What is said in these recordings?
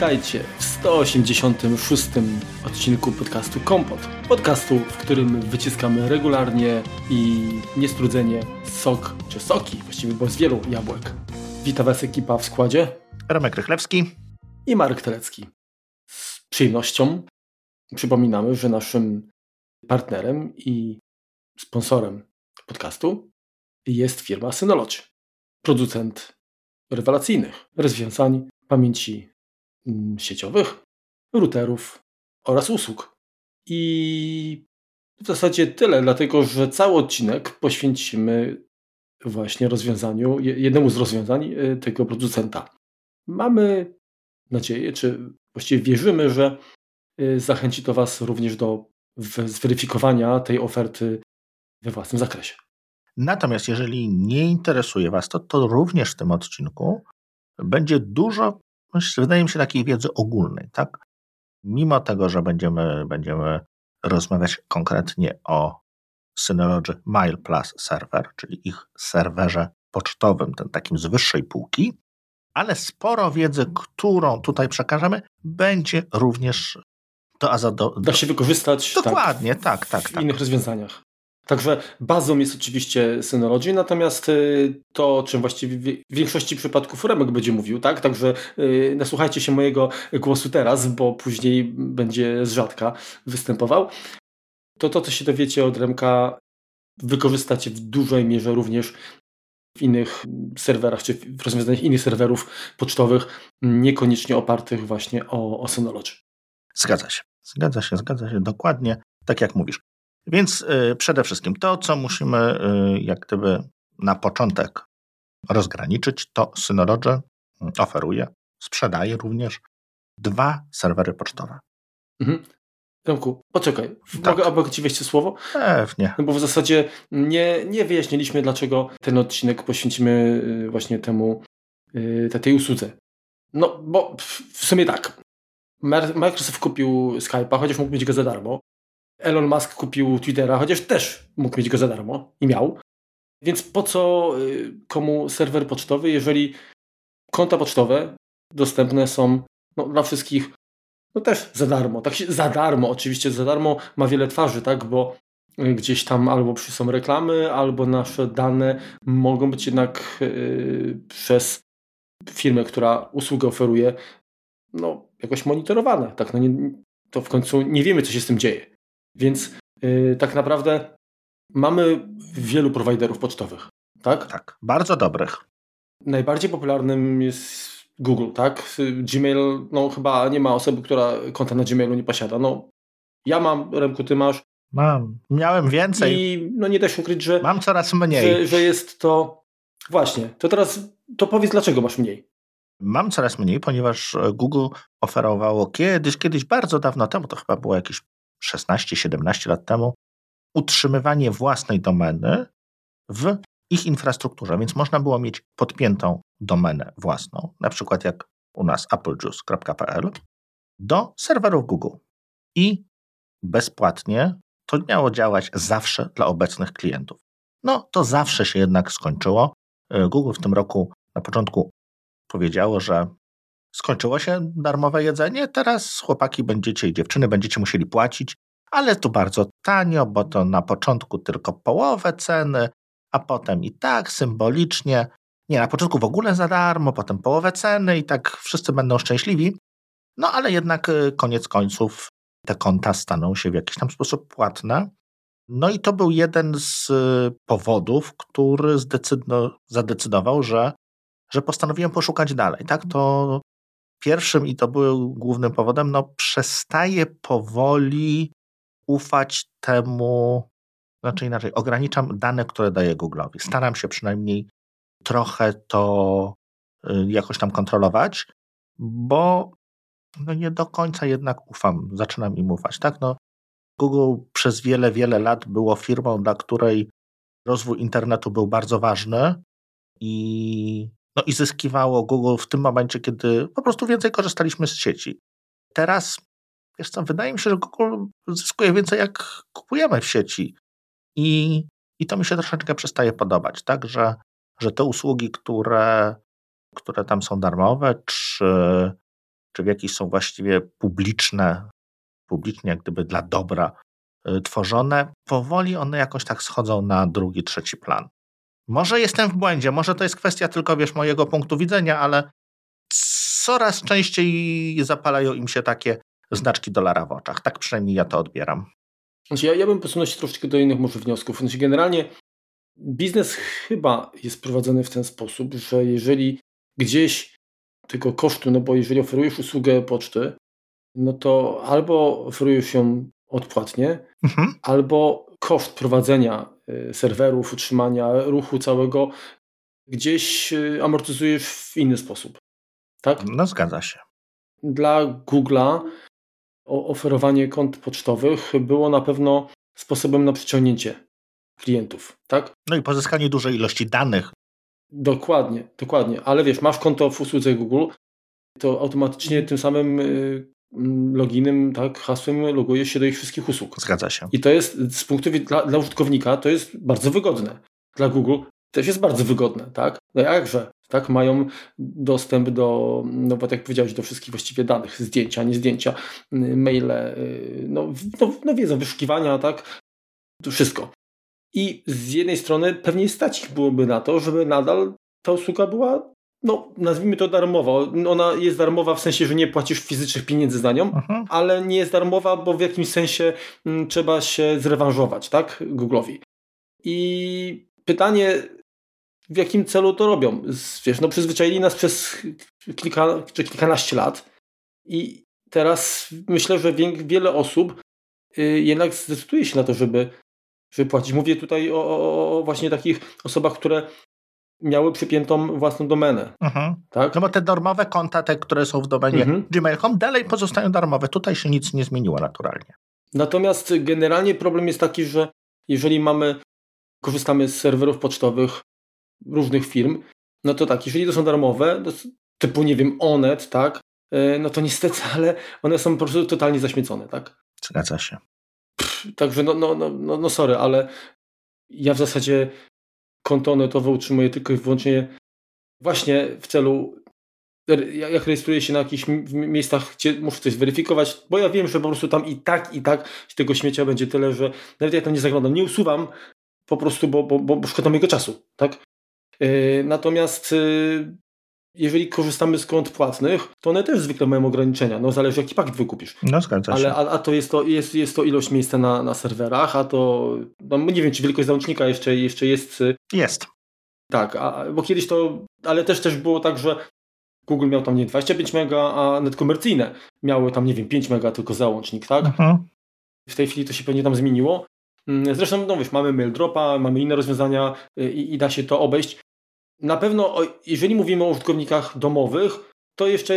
Witajcie w 186 odcinku podcastu Kompot. Podcastu, w którym wyciskamy regularnie i niestrudzenie sok czy soki, właściwie bo z wielu jabłek. Witam Was ekipa w składzie. Remek Rychlewski i Marek Telecki. Z przyjemnością przypominamy, że naszym partnerem i sponsorem podcastu jest firma Synology, producent rewelacyjnych rozwiązań pamięci sieciowych, routerów oraz usług. I w zasadzie tyle, dlatego że cały odcinek poświęcimy właśnie rozwiązaniu, jednemu z rozwiązań y, tego producenta. Mamy nadzieję, czy właściwie wierzymy, że y, zachęci to Was również do zweryfikowania tej oferty we własnym zakresie. Natomiast jeżeli nie interesuje Was to, to również w tym odcinku będzie dużo, wydaje mi się, takiej wiedzy ogólnej. Tak? Mimo tego, że będziemy, będziemy rozmawiać konkretnie o Synology Mail Plus Server, czyli ich serwerze pocztowym, ten takim z wyższej półki, ale sporo wiedzy, którą tutaj przekażemy, będzie również do, do, do, da się wykorzystać tak, dokładnie, tak, tak, tak, w tak. innych rozwiązaniach. Także bazą jest oczywiście Synology, natomiast y, to, o czym właściwie w większości przypadków Remek będzie mówił, tak? Także y, nasłuchajcie się mojego głosu teraz, bo później będzie z rzadka występował. To to, co się dowiecie od Remka, wykorzystacie w dużej mierze również w innych serwerach, czy w rozwiązaniach innych serwerów pocztowych, niekoniecznie opartych właśnie o, o Synology. Zgadza się, zgadza się, zgadza się, dokładnie tak jak mówisz. Więc y, przede wszystkim to, co musimy y, jak gdyby na początek rozgraniczyć, to Synology y, oferuje, sprzedaje również dwa serwery pocztowe. Mhm. Tomku, poczekaj, tak. mogę obok Ci wejść słowo? Pewnie. No bo w zasadzie nie, nie wyjaśniliśmy, dlaczego ten odcinek poświęcimy właśnie temu, tej usłudze. No, bo w sumie tak. Microsoft kupił Skype'a, chociaż mógł mieć go za darmo. Elon Musk kupił Twittera, chociaż też mógł mieć go za darmo i miał. Więc po co y, komu serwer pocztowy, jeżeli konta pocztowe dostępne są no, dla wszystkich no też za darmo. Tak się, za darmo, oczywiście za darmo ma wiele twarzy, tak, bo y, gdzieś tam albo są reklamy, albo nasze dane mogą być jednak yy, przez firmę, która usługę oferuje, no jakoś monitorowane. Tak, no nie, to w końcu nie wiemy, co się z tym dzieje. Więc yy, tak naprawdę mamy wielu prowajderów pocztowych, tak? Tak, bardzo dobrych. Najbardziej popularnym jest Google, tak? Gmail, no chyba nie ma osoby, która konta na Gmailu nie posiada. No, ja mam, Remku, ty masz. Mam. Miałem więcej. I no nie da się ukryć, że. Mam coraz mniej. Że, że jest to. Właśnie. To teraz to powiedz, dlaczego masz mniej? Mam coraz mniej, ponieważ Google oferowało kiedyś, kiedyś bardzo dawno temu, to chyba było jakieś 16-17 lat temu, utrzymywanie własnej domeny w ich infrastrukturze, więc można było mieć podpiętą domenę własną, na przykład jak u nas applejuice.pl, do serwerów Google. I bezpłatnie to miało działać zawsze dla obecnych klientów. No to zawsze się jednak skończyło. Google w tym roku na początku powiedziało, że skończyło się darmowe jedzenie, teraz chłopaki będziecie i dziewczyny będziecie musieli płacić, ale to bardzo tanio, bo to na początku tylko połowę ceny, a potem i tak symbolicznie, nie, na początku w ogóle za darmo, potem połowę ceny i tak wszyscy będą szczęśliwi. No ale jednak y, koniec końców te konta staną się w jakiś tam sposób płatne. No i to był jeden z y, powodów, który zadecydował, że, że postanowiłem poszukać dalej. Tak, to pierwszym i to był głównym powodem, no przestaje powoli ufać temu, znaczy inaczej, ograniczam dane, które daję Google'owi. Staram się przynajmniej trochę to y, jakoś tam kontrolować, bo no nie do końca jednak ufam, zaczynam im ufać. Tak, no, Google przez wiele, wiele lat było firmą, dla której rozwój internetu był bardzo ważny i no i zyskiwało Google w tym momencie, kiedy po prostu więcej korzystaliśmy z sieci. Teraz, wiesz co, wydaje mi się, że Google zyskuje więcej jak kupujemy w sieci i, i to mi się troszeczkę przestaje podobać, tak, że, że te usługi, które, które tam są darmowe, czy, czy w jakichś są właściwie publiczne, publicznie jak gdyby dla dobra y, tworzone, powoli one jakoś tak schodzą na drugi, trzeci plan. Może jestem w błędzie, może to jest kwestia tylko, wiesz, mojego punktu widzenia, ale coraz częściej zapalają im się takie znaczki dolara w oczach. Tak przynajmniej ja to odbieram. Znaczy ja, ja bym posunął się troszeczkę do innych może wniosków. Znaczy generalnie biznes chyba jest prowadzony w ten sposób, że jeżeli gdzieś tego kosztu, no bo jeżeli oferujesz usługę poczty, no to albo oferujesz ją odpłatnie, mhm. albo koszt prowadzenia serwerów, utrzymania ruchu całego gdzieś y, amortyzujesz w inny sposób. Tak? No zgadza się. Dla Google'a oferowanie kont pocztowych było na pewno sposobem na przyciągnięcie klientów, tak? No i pozyskanie dużej ilości danych. Dokładnie, dokładnie. Ale wiesz, masz konto w usłudze Google, to automatycznie tym samym y, loginem, tak, hasłem logujesz się do ich wszystkich usług. Zgadza się. I to jest z punktu widzenia dla, użytkownika to jest bardzo wygodne. Dla Google też jest bardzo wygodne, tak? No jakże, tak? Mają dostęp do, no bo tak jak powiedziałeś, do wszystkich właściwie danych, zdjęcia, nie zdjęcia, maile, y, no, no, no wiedzą, wyszukiwania, tak? To wszystko. I z jednej strony pewnie stać ich byłoby na to, żeby nadal ta usługa była, no nazwijmy to darmowa. Ona jest darmowa w sensie, że nie płacisz fizycznych pieniędzy za nią, mhm. ale nie jest darmowa, bo w jakimś sensie m, mm, trzeba się zrewanżować, tak, Google'owi. I pytanie, w jakim celu to robią? Wiesz, no przyzwyczaili nas przez kilka czy kilkanaście lat i teraz myślę, że wiele osób y, jednak zdecyduje się na to, żeby wypłacić. Mówię tutaj o, o, właśnie takich osobach, które miały przypiętą własną domenę. Mhm. Tak? No bo te darmowe konta, te, które są w domenie mhm. gmail.com, dalej pozostają darmowe. Tutaj się nic nie zmieniło naturalnie. Natomiast generalnie problem jest taki, że jeżeli mamy, korzystamy z serwerów pocztowych różnych firm, no to tak, jeżeli to są darmowe, typu, nie wiem, Onet, tak, e, no to niestety, ale one są po prostu totalnie zaśmiecone, tak? Zgadza się. Także no, no, no, no, no sorry, ale ja w zasadzie konto netowe utrzymuję tylko i wyłącznie właśnie w celu jak rejestruję się na jakichś miejscach, gdzie muszę coś zweryfikować, bo ja wiem, że po prostu tam i tak, i tak tego śmiecia będzie tyle, że nawet jak tam nie zaglądam, nie usuwam po prostu, bo, bo, bo szkoda mojego czasu, tak? Yy, natomiast yy, jeżeli korzystamy z kont płatnych, to one też zwykle mają ograniczenia. No zależy jaki pakiet wykupisz. No zgadza się. Ale, a, a, to, jest to jest, jest to ilość miejsca na, na serwerach, a to no, nie wiem, czy wielkość załącznika jeszcze, jeszcze jest. Y, jest. Tak, a, bo kiedyś to, ale też też było tak, że Google miał tam nie 25 mega, a net komercyjne miały tam, nie wiem, 5 mega tylko załącznik, tak? Mhm. W tej chwili to się pewnie tam zmieniło. Mm, zresztą, no wiesz, mamy mail dropa, mamy inne rozwiązania y, i, i da się to obejść na pewno, jeżeli mówimy o użytkownikach domowych, to jeszcze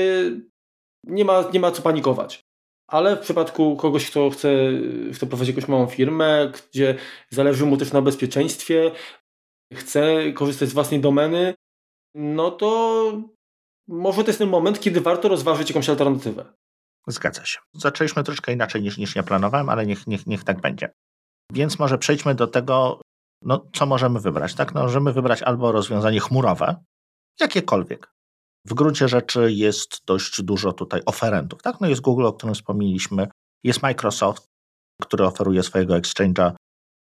nie ma, nie ma co panikować. Ale w przypadku kogoś, kto chce, chce prowadzić jakąś małą firmę, gdzie zależy mu też na bezpieczeństwie, chce korzystać z własnej domeny, no to może to jest ten moment, kiedy warto rozważyć jakąś alternatywę. Zgadza się. Zaczęliśmy troszkę inaczej niż, niż ja planowałem, ale niech, niech, niech tak będzie. Więc może przejdźmy do tego, no co możemy wybrać? Tak? No, możemy wybrać albo rozwiązanie chmurowe, jakiekolwiek. W gruncie rzeczy jest dość dużo tutaj oferentów. Tak? No jest Google, o którym wspomnieliśmy, jest Microsoft, który oferuje swojego Exchange'a,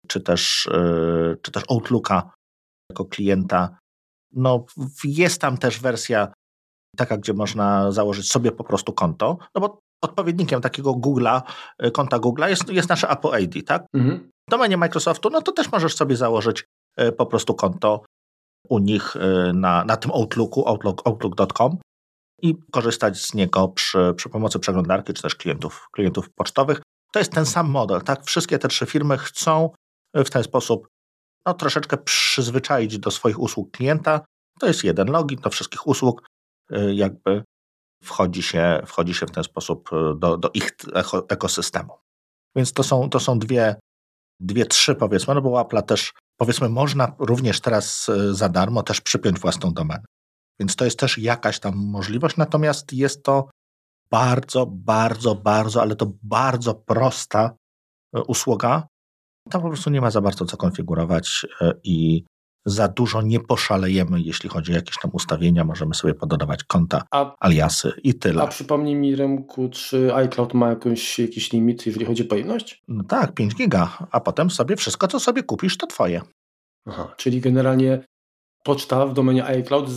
czy też, yy, czy też Outlooka jako klienta. No, jest tam też wersja taka, gdzie można założyć sobie po prostu konto, no bo odpowiednikiem takiego Google'a, y, konta Google'a jest, jest nasze Apple ID, tak? Mhm. W domenie Microsoftu, no to też możesz sobie założyć y, po prostu konto u nich y, na, na tym Outlooku, outlook, outlook.com i korzystać z niego przy, przy pomocy przeglądarki czy też klientów, klientów pocztowych. To jest ten sam model, tak? Wszystkie te trzy firmy chcą w ten sposób no, troszeczkę przyzwyczaić do swoich usług klienta. To jest jeden login do wszystkich usług, jakby wchodzi się, wchodzi się w ten sposób e, do, do ich ekosystemu. Więc to są, to są dwie, dwie, trzy powiedzmy, no bo Apple też powiedzmy można również teraz e, za darmo też przypiąć własną domenę. Więc to jest też jakaś tam możliwość, natomiast jest to bardzo, bardzo, bardzo, ale to bardzo prosta e, usługa. Tam po prostu nie ma za bardzo co konfigurować i za dużo nie poszalejemy, jeśli chodzi o jakieś tam ustawienia. Możemy sobie pododawać konta, a, aliasy i tyle. A przypomnij mi, Remku, czy iCloud ma jakąś, jakiś limit, jeżeli chodzi o pojemność? No tak, 5 giga, a potem sobie wszystko, co sobie kupisz, to twoje. Aha, czyli generalnie poczta w domenie iCloud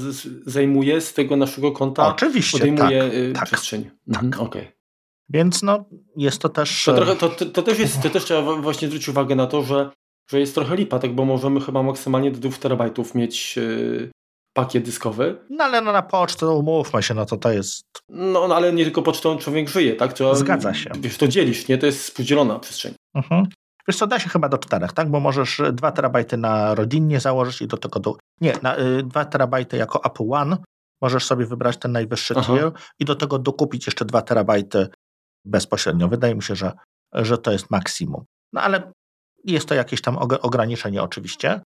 zajmuje z tego naszego konta, Oczywiście, odejmuje tak, y, tak, przestrzeń. Tak. Mhm, okay. Więc no, jest to też... To, trochę, to, to, też jest, to też trzeba właśnie zwrócić uwagę na to, że, że jest trochę lipa, tak, bo możemy chyba maksymalnie do 2 terabajtów mieć yy, pakiet dyskowy. No ale no, na pocztę, umówmy się, no to to jest... No, no ale nie tylko pocztą człowiek żyje, tak? Trzeba, Zgadza się. Wiesz, to dzielisz, nie? To jest współdzielona przestrzeń. Mhm. Wiesz co, da się chyba do czterech, tak? Bo możesz 2 terabajty na rodzinnie założyć i do tego... Do... Nie, na, y, 2 terabajty jako Apple One możesz sobie wybrać ten najwyższy Aha. tier i do tego dokupić jeszcze 2 terabajty bezpośrednio. Wydaje mi się, że, że to jest maksimum. No ale jest to jakieś tam ograniczenie oczywiście.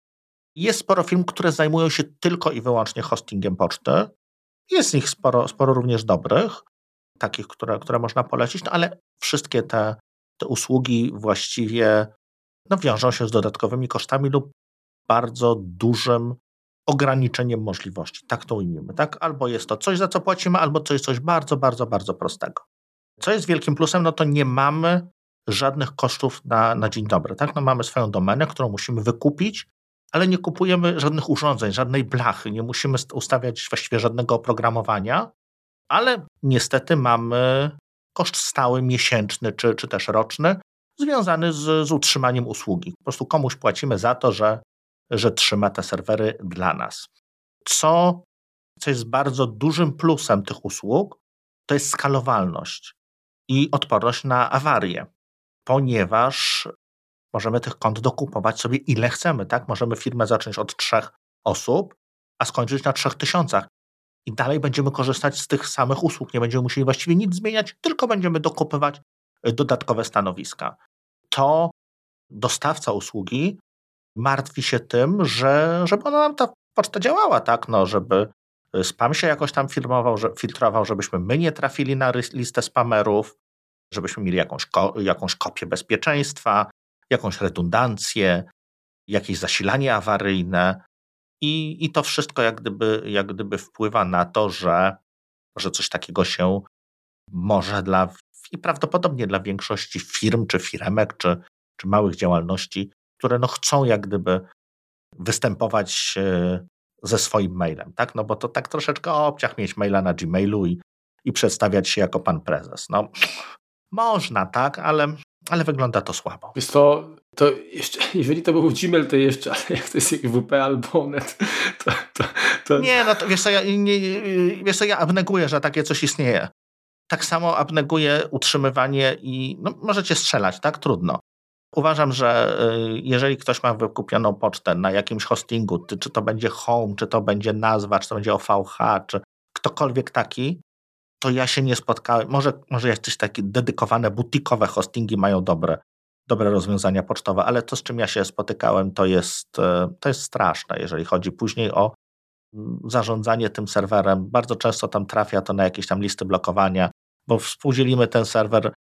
Jest sporo firm, które zajmują się tylko i wyłącznie hostingiem poczty. Jest z nich sporo, sporo również dobrych, takich, które, które można polecić, no ale wszystkie te, te usługi właściwie no, wiążą się z dodatkowymi kosztami lub bardzo dużym ograniczeniem możliwości. Tak to ujmijmy. Tak? Albo jest to coś, za co płacimy, albo to jest coś bardzo, bardzo, bardzo prostego. Co jest wielkim plusem, no to nie mamy żadnych kosztów na, na dzień dobry. Tak? No mamy swoją domenę, którą musimy wykupić, ale nie kupujemy żadnych urządzeń, żadnej blachy, nie musimy ustawiać właściwie żadnego oprogramowania, ale niestety mamy koszt stały, miesięczny czy, czy też roczny, związany z, z utrzymaniem usługi. Po prostu komuś płacimy za to, że, że trzyma te serwery dla nas. Co, co jest bardzo dużym plusem tych usług, to jest skalowalność i odporność na awarie, ponieważ możemy tych kont dokupować sobie ile chcemy, tak? Możemy firmę zacząć od trzech osób, a skończyć na trzech tysiącach. I dalej będziemy korzystać z tych samych usług. Nie będziemy musieli właściwie nic zmieniać, tylko będziemy dokupywać y, dodatkowe stanowiska. To dostawca usługi martwi się tym, że, żeby ona nam ta poczta działała, tak? No, żeby y, spam się jakoś tam filmował, że, filtrował, żebyśmy my nie trafili na listę spamerów, żebyśmy mieli jakąś, ko jakąś kopię bezpieczeństwa, jakąś redundancję, jakieś zasilanie awaryjne. I, i to wszystko jak gdyby, jak gdyby wpływa na to, że, że coś takiego się może dla i prawdopodobnie dla większości firm, czy firemek, czy, czy małych działalności, które no chcą jak gdyby występować e, ze swoim mailem, tak? No bo to tak troszeczkę obciach mieć maila na Gmailu i, i przedstawiać się jako pan prezes. No, można, tak, ale, ale wygląda to słabo. Wiesz to, to jeszcze, jeżeli to był Gmail, to jeszcze, ale jak to jest jak WP albo net, to, to, to... Nie, no to wiesz co, ja, nie, wiesz co, ja abneguję, że takie coś istnieje. Tak samo abneguję utrzymywanie i no, możecie strzelać, tak? Trudno. Uważam, że y, jeżeli ktoś ma wykupioną pocztę na jakimś hostingu, czy to będzie Home, czy to będzie nazwa, czy to będzie OVH, czy ktokolwiek taki, to ja się nie spotkałem. Może, może jakieś takie dedykowane, butikowe hostingi mają dobre, dobre rozwiązania pocztowe, ale to, z czym ja się spotykałem, to jest, e, to jest straszne, jeżeli chodzi później o mm, zarządzanie tym serwerem. Bardzo często tam trafia to na jakieś tam listy blokowania, bo współdzielimy ten serwer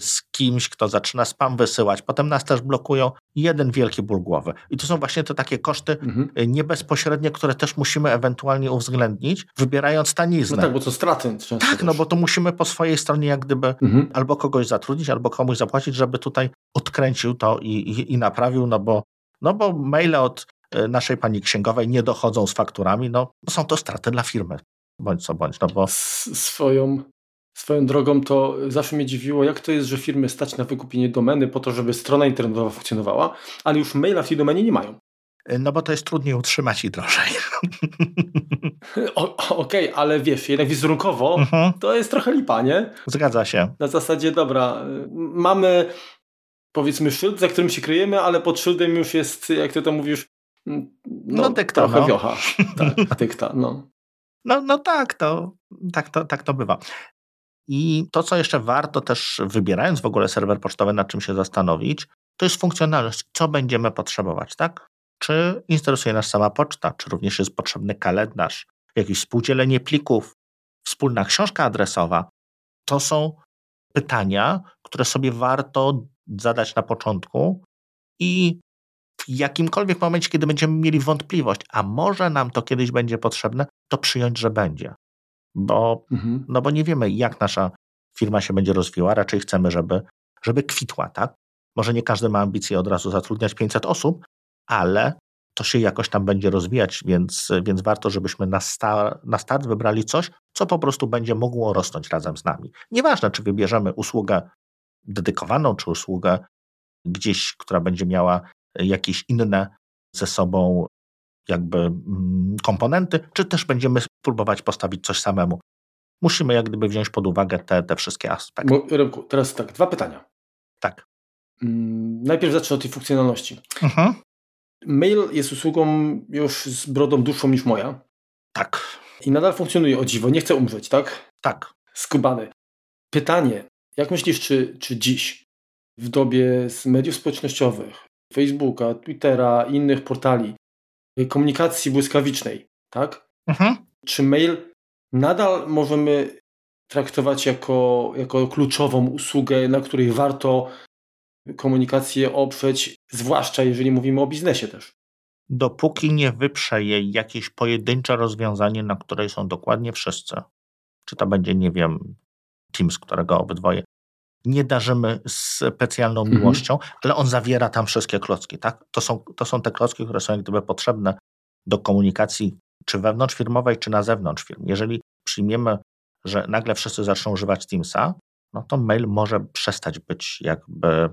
z kimś, kto zaczyna spam wysyłać, potem nas też blokują, jeden wielki ból głowy. I to są właśnie te takie koszty mhm. Niebezpośrednie, które też musimy ewentualnie uwzględnić, wybierając taniznę. No tak, bo to straty. Tak, też. no bo to musimy po swojej stronie jak gdyby mhm. albo kogoś zatrudnić, albo komuś zapłacić, żeby tutaj odkręcił to i, i, i naprawił, no bo, no bo maile od y, naszej pani księgowej nie dochodzą z fakturami, no są to straty dla firmy. Bądź co bądź, no bo... Swoją Swoją drogą to zawsze mnie dziwiło, jak to jest, że firmy stać na wykupienie domeny po to, żeby strona internetowa funkcjonowała, ale już maila w tej domenie nie mają. No bo to jest trudniej utrzymać i drożej. Okej, okay, ale wiesz, jednak wizerunkowo mhm. to jest trochę lipa, nie? Zgadza się. Na zasadzie, dobra, mamy powiedzmy szyld, za którym się kryjemy, ale pod szyldem już jest, jak ty to mówisz, no, no dykta, trochę no. wiocha. Tak, dykta, no. No, no tak, to, tak, to, tak to bywa. I to, co jeszcze warto też, wybierając w ogóle serwer pocztowy, nad czym się zastanowić, to jest funkcjonalność, co będziemy potrzebować, tak? Czy interesuje nas sama poczta, czy również jest potrzebny kalendarz, jakieś współdzielenie plików, wspólna książka adresowa. To są pytania, które sobie warto zadać na początku i w jakimkolwiek momencie, kiedy będziemy mieli wątpliwość, a może nam to kiedyś będzie potrzebne, to przyjąć, że będzie. Bo, mhm. no bo nie wiemy, jak nasza firma się będzie rozwijała, raczej chcemy, żeby, żeby kwitła, tak? Może nie każdy ma ambicje od razu zatrudniać 500 osób, ale to się jakoś tam będzie rozwijać, więc, więc warto, żebyśmy na, sta, na start wybrali coś, co po prostu będzie mogło rosnąć razem z nami. Nieważne, czy wybierzemy usługę dedykowaną, czy usługę gdzieś, która będzie miała jakieś inne ze sobą jakby mm, komponenty, czy też będziemy próbować postawić coś samemu. Musimy jak gdyby wziąć pod uwagę te, te wszystkie aspekty. Remku, teraz tak, dwa pytania. Tak. Mm, najpierw zacznę od tej funkcjonalności. Mhm. Mail jest usługą już z brodą dłuższą niż moja. Tak. I nadal funkcjonuje o dziwo. Nie chce umrzeć, tak? Tak. Skubany. Pytanie. Jak myślisz, czy, czy dziś, w dobie z mediów społecznościowych, Facebooka, Twittera, innych portali, komunikacji błyskawicznej, tak? Mhm. Czy mail nadal możemy traktować jako, jako kluczową usługę, na której warto komunikację oprzeć, zwłaszcza jeżeli mówimy o biznesie też. Dopóki nie wyprze jej jakieś pojedyncze rozwiązanie, na której są dokładnie wszyscy, czy to będzie, nie wiem, Teams, którego obydwoje nie darzymy specjalną mhm. miłością, ale on zawiera tam wszystkie klocki, tak? To są, to są te klocki, które są jak gdyby potrzebne do komunikacji czy wewnątrzfirmowej, czy na zewnątrz firm. Jeżeli przyjmiemy, że nagle wszyscy zaczną używać Teamsa, no to mail może przestać być jakby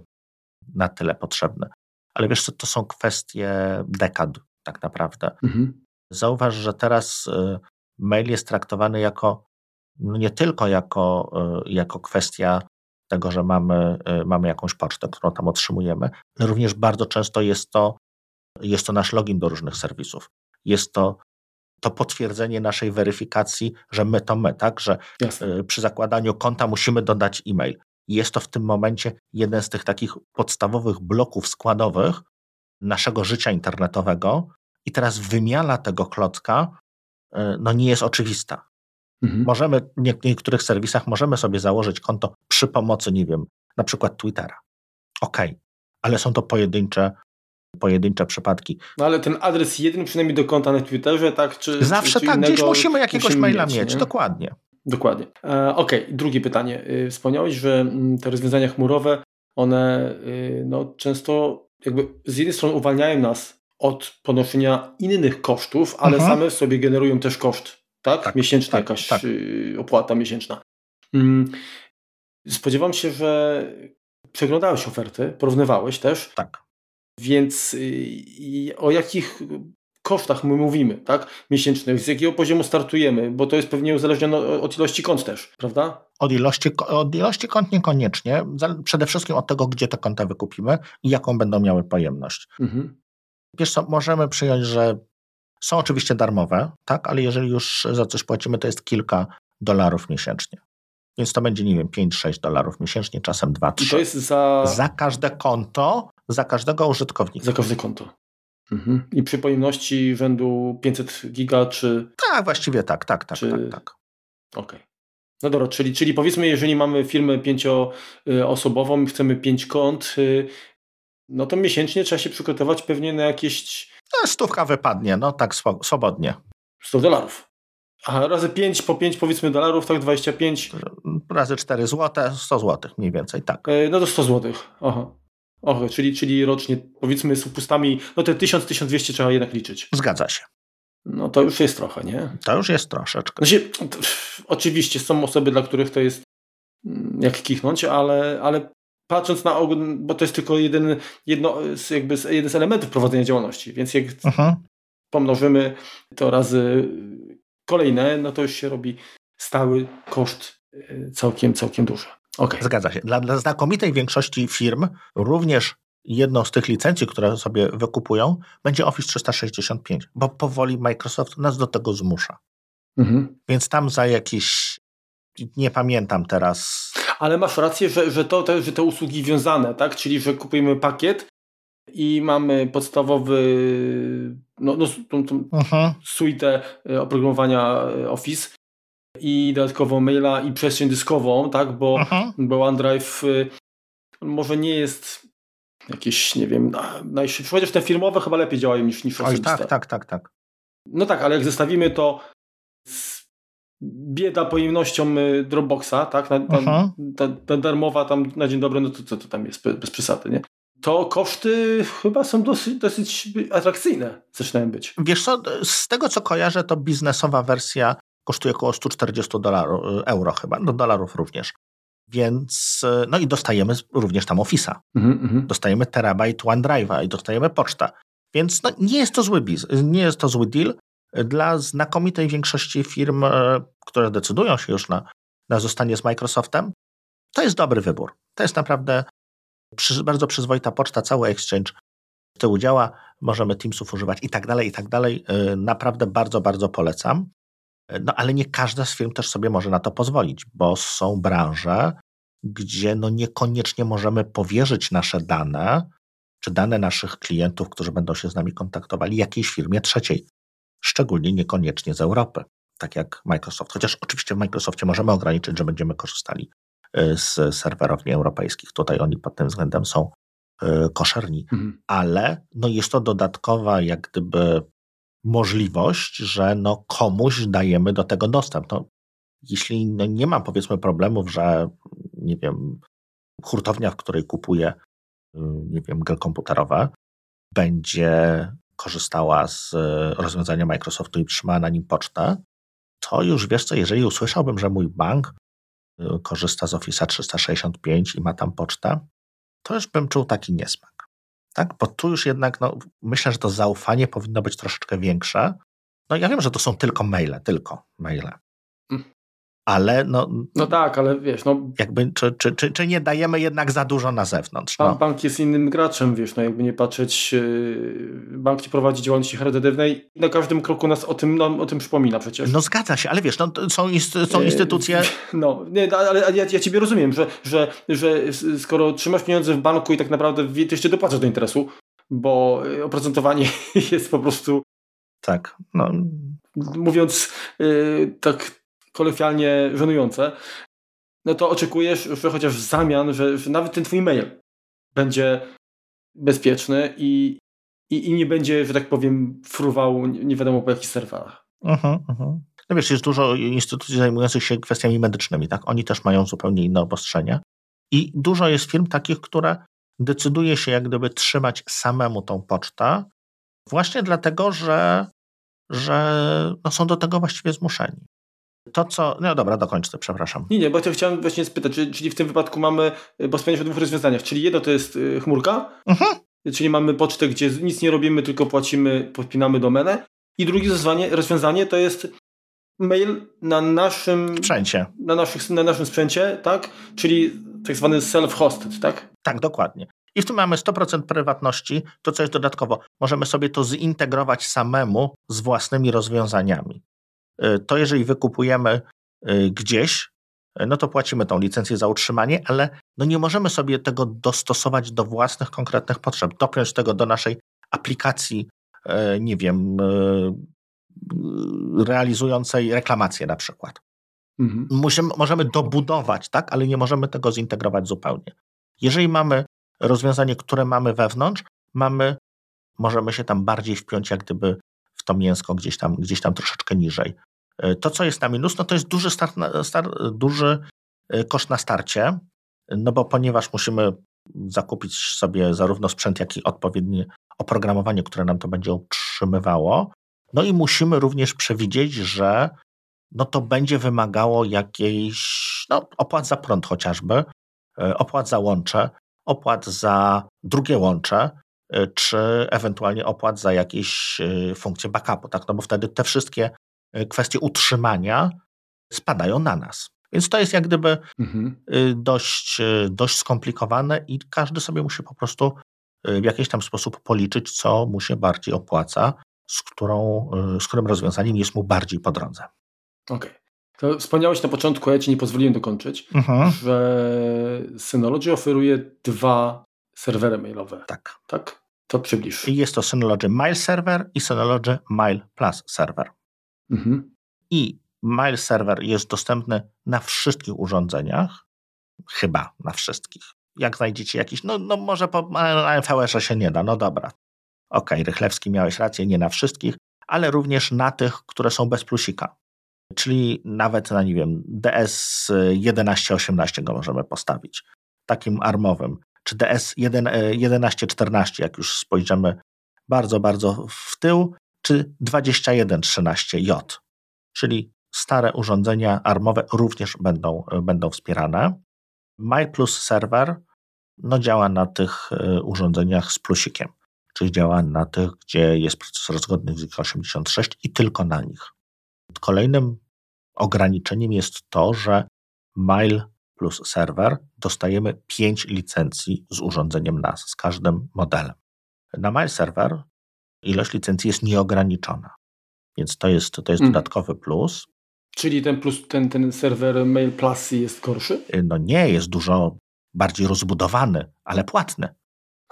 na tyle potrzebny. Ale wiesz co, to są kwestie dekad tak naprawdę. Mhm. Zauważ, że teraz y, mail jest traktowany jako no nie tylko jako, y, jako kwestia tego, że mamy, y, mamy jakąś pocztę, którą tam otrzymujemy, ale również bardzo często jest to, jest to nasz login do różnych serwisów. Jest to to potwierdzenie naszej weryfikacji, że my to my, tak? Że Jasne. przy zakładaniu konta musimy dodać e-mail. Jest to w tym momencie jeden z tych takich podstawowych bloków składowych naszego życia internetowego i teraz wymiana tego klocka e, no nie jest oczywista. Mhm. Możemy w niektórych serwisach możemy sobie założyć konto przy pomocy, nie wiem, na przykład Twittera. Ok, ale są to pojedyncze, pojedyncze przypadki. No ale ten adres jeden przynajmniej do konta na Twitterze, tak? Czy, Zawsze czy tak, gdzieś musimy jakiegoś musimy maila mieć, mieć dokładnie. Dokładnie. E, Okej, okay. drugie pytanie. E, wspomniałeś, że mm, te rozwiązania chmurowe, one e, no, często jakby z jednej strony uwalniają nas od ponoszenia innych kosztów, ale mhm. same w sobie generują też koszt, tak? tak Miesięczna tak, jakaś tak. Y, opłata miesięczna. Mm, spodziewam się, że przeglądałeś oferty, porównywałeś też. Tak. Więc y, o jakich kosztach my mówimy, tak? Miesięcznych, z jakiego poziomu startujemy, bo to jest pewnie uzależnione od ilości kont też, prawda? Od ilości, od ilości kont niekoniecznie. Przede wszystkim od tego, gdzie te konta wykupimy i jaką będą miały pojemność. Mhm. Wiesz co, możemy przyjąć, że są oczywiście darmowe, tak, ale jeżeli już za coś płacimy, to jest kilka dolarów miesięcznie. Więc to będzie, nie wiem, 5-6 dolarów miesięcznie, czasem 2-3. I to jest za... Za każde konto, za każdego użytkownika. Za każde konto. Mhm. I przy pojemności rzędu 500 giga, czy... Tak, właściwie tak, tak, tak, czy... tak, tak. Okej. Okay. No dobra, czyli, czyli powiedzmy, jeżeli mamy firmę pięcioosobową i chcemy pięć kont, y, no to miesięcznie trzeba się przygotować pewnie na jakieś... No, stówka wypadnie, no tak swobodnie. 100 dolarów. A razy 5 po 5 powiedzmy dolarów, tak 25. Razy 4 złote, 100 złotych mniej więcej, tak. E, no to 100 złotych. Aha. Och, czyli, czyli rocznie powiedzmy z upustami, no te 1000-1200 trzeba jednak liczyć. Zgadza się. No to już jest trochę, nie? To już jest troszeczkę. Znaczy, oczywiście są osoby, dla których to jest mm, jak kichnąć, ale, ale patrząc na ogół, bo to jest tylko jeden, jedno, jakby jeden z elementów prowadzenia działalności, więc jak Aha. pomnożymy to razy kolejne, no to już się robi stały koszt e, całkiem, całkiem duży. Okay. Zgadza się. Dla, dla znakomitej większości firm również jedną z tych licencji, które sobie wykupują, będzie Office 365, bo powoli Microsoft nas do tego zmusza. Mhm. Więc tam za jakieś, nie pamiętam teraz. Ale masz rację, że, że, to, te, że te usługi wiązane, tak? Czyli, że kupujemy pakiet i mamy podstawowy no, no, tą, tą mhm. suite e, oprogramowania e, Office i dodatkowo maila i przestrzeń dyskową, tak, bo, bo OneDrive y, może nie jest jakieś, nie wiem, najszybsze, chociaż te firmowe chyba lepiej działają niż, niż osobiste. tak, tak, tak, tak. No tak, ale jak zestawimy to z bieda pojemnością y, Dropboxa, tak, na, ta, ta, ta, darmowa tam na dzień dobry, no to co to, tam jest bez przesady, nie? To koszty chyba są dosyć, dosyć atrakcyjne, zaczynają być. Wiesz co, z tego co kojarzę, to biznesowa wersja kosztuje około 140 dolarów, euro chyba, do dolarów również. Więc, no i dostajemy również tam Office'a. Mm -hmm. Dostajemy terabajt OneDrive'a i dostajemy poczta. Więc no, nie jest to zły biznes, nie jest to zły deal. Dla znakomitej większości firm, e, które decydują się już na, na zostanie z Microsoftem, to jest dobry wybór. To jest naprawdę przy, bardzo przyzwoita poczta, cały Exchange z tyłu działa, możemy Teamsów używać i tak dalej, i tak dalej. E, naprawdę bardzo, bardzo polecam. No ale nie każda z firm też sobie może na to pozwolić, bo są branże, gdzie no niekoniecznie możemy powierzyć nasze dane, czy dane naszych klientów, którzy będą się z nami kontaktowali, jakiejś firmie trzeciej, szczególnie niekoniecznie z Europy, tak jak Microsoft. Chociaż oczywiście w Microsoftie możemy ograniczyć, że będziemy korzystali y, z serwerowni europejskich. Tutaj oni pod tym względem są y, koszerni, mhm. ale no jest to dodatkowa jak gdyby możliwość, że no komuś dajemy do tego dostęp. No, jeśli no nie ma powiedzmy problemów, że nie wiem, hurtownia, w której kupuję, y, nie wiem, gry komputerowe, będzie korzystała z rozwiązania Microsoftu i trzymała na nim pocztę, to już wiesz co, jeżeli usłyszałbym, że mój bank y, korzysta z Office 365 i ma tam pocztę, to już bym czuł taki niesmak tak? Bo tu już jednak no, myślę, że to zaufanie powinno być troszeczkę większe. No ja wiem, że to są tylko maile, tylko maile. Ale no, no tak, ale wiesz, no. Jakby, czy, czy, czy, czy nie dajemy jednak za dużo na zewnątrz? No. Bank jest innym graczem, wiesz, no jakby nie patrzeć, yy, bank nie prowadzi działalności charytatywnej i na każdym kroku nas o tym, no, o tym przypomina przecież. No zgadza się, ale wiesz, no, są, są yy, instytucje... No, nie, ale ja, ja ciebie rozumiem, że, że, że skoro trzymasz pieniądze w banku i tak naprawdę ty jeszcze dopłacasz do interesu, bo oprocentowanie jest po prostu... Tak, no... Mówiąc yy, tak kolokwialnie żenujące, no to oczekujesz, że chociaż w zamian, że, że nawet ten twój mail będzie bezpieczny i, i, i, nie będzie, że tak powiem, fruwał nie wiadomo po jakich serwerach. Uh -huh. No wiesz, jest dużo instytucji zajmujących się kwestiami medycznymi, tak? Oni też mają zupełnie inne obostrzenia. I dużo jest firm takich, które decyduje się jak gdyby trzymać samemu tą pocztę, właśnie dlatego, że, że no są do tego właściwie zmuszeni. To, co. No dobra, dokończę, przepraszam. Nie, nie, bo chciałem właśnie spytać, czyli w tym wypadku mamy, bo wspomniałeś o dwóch rozwiązaniach, czyli jedno to jest y, chmurka, mhm. czyli mamy pocztę, gdzie nic nie robimy, tylko płacimy, podpinamy domenę. I drugie rozwiązanie, rozwiązanie to jest mail na naszym sprzęcie. Na, naszych, na naszym sprzęcie, tak? Czyli tak zwany self-hosted, tak? Tak, dokładnie. I w tym mamy 100% prywatności. To, co jest dodatkowo, możemy sobie to zintegrować samemu z własnymi rozwiązaniami. Y, to jeżeli wykupujemy y, gdzieś, y, no to płacimy tą licencję za utrzymanie, ale no nie możemy sobie tego dostosować do własnych konkretnych potrzeb, dopiąć tego do naszej aplikacji, nie wiem, realizującej reklamację na przykład. Mhm. Musimy, możemy dobudować, tak, ale nie możemy tego zintegrować zupełnie. Jeżeli mamy rozwiązanie, które mamy wewnątrz, mamy, możemy się tam bardziej wpiąć jak gdyby to mięsko gdzieś tam, gdzieś tam troszeczkę niżej. E, to, co jest na minus, no to jest duży, start na, star, duży e, koszt na starcie, no bo ponieważ musimy zakupić sobie zarówno sprzęt, jak i odpowiednie oprogramowanie, które nam to będzie utrzymywało, no i musimy również przewidzieć, że no to będzie wymagało jakiejś no, opłat za prąd chociażby, e, opłat za łącze, opłat za drugie łącze, czy ewentualnie opłat za jakieś funkcje backupu, tak? No bo wtedy te wszystkie E, kwestie utrzymania spadają na nas. Więc to jest jak gdyby mhm. Dość, dość skomplikowane i każdy sobie musi po prostu w jakiś tam sposób policzyć, co mu się bardziej opłaca, z, którą, z którym rozwiązaniem jest mu bardziej po drodze. Okej. Okay. To wspomniałeś na początku, ja ci nie pozwoliłem dokończyć, mhm. że Synology oferuje dwa serwery mailowe. Tak. Tak? To przybliż. I jest to Synology Mail Server i Synology Mail Plus Server. Mhm. I Mail Server jest dostępny na wszystkich urządzeniach, chyba na wszystkich. jak znajdziecie jakiś, no, no może po AMVS się nie da, no dobra. Okej, okay, Rychlewski miałeś rację, nie na wszystkich, ale również na tych, które są bez plusika. Czyli nawet na, nie wiem, DS 1118 go możemy postawić, takim armowym, czy DS 1114, jak już spojrzymy bardzo, bardzo w tył, czy 2113J, czyli stare urządzenia armowe również będą, będą wspierane. MyPlus Server no, działa na tych e, urządzeniach z plusikiem, czyli działa na tych, gdzie jest procesor zgodny z x86 i tylko na nich. Kolejnym ograniczeniem jest to, że Mail plus serwer dostajemy 5 licencji z urządzeniem NAS, z każdym modelem. Na Mail server ilość licencji jest nieograniczona, więc to jest, to jest mm. dodatkowy plus. Czyli ten, plus, ten, ten serwer Mail Plus jest gorszy? Y, no nie, jest dużo bardziej rozbudowany, ale płatny.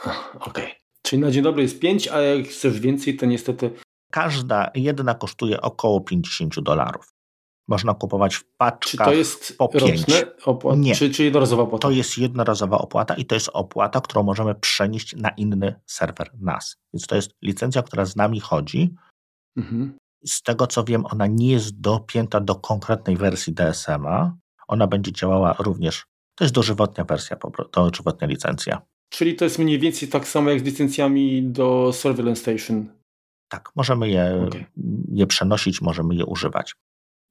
Okej. Okay. Czyli na dzień dobry jest 5, a jak chcesz więcej, to niestety. Każda jedna kosztuje około 50 dolarów. Można kupować w paczkach Czy to jest po 5. Opłat, Nie. Czy, czy jednorazowa opłata? To jest jednorazowa opłata i to jest opłata, którą możemy przenieść na inny serwer NAS. Więc to jest licencja, która z nami chodzi. Mhm. Z tego co wiem, ona nie jest dopięta do konkretnej wersji DSM-a. Ona będzie działała również. To jest dożywotnia wersja, dożywotnia licencja. Czyli to jest mniej więcej tak samo jak z licencjami do Surveillance Station. Tak, możemy je, okay. je przenosić, możemy je używać.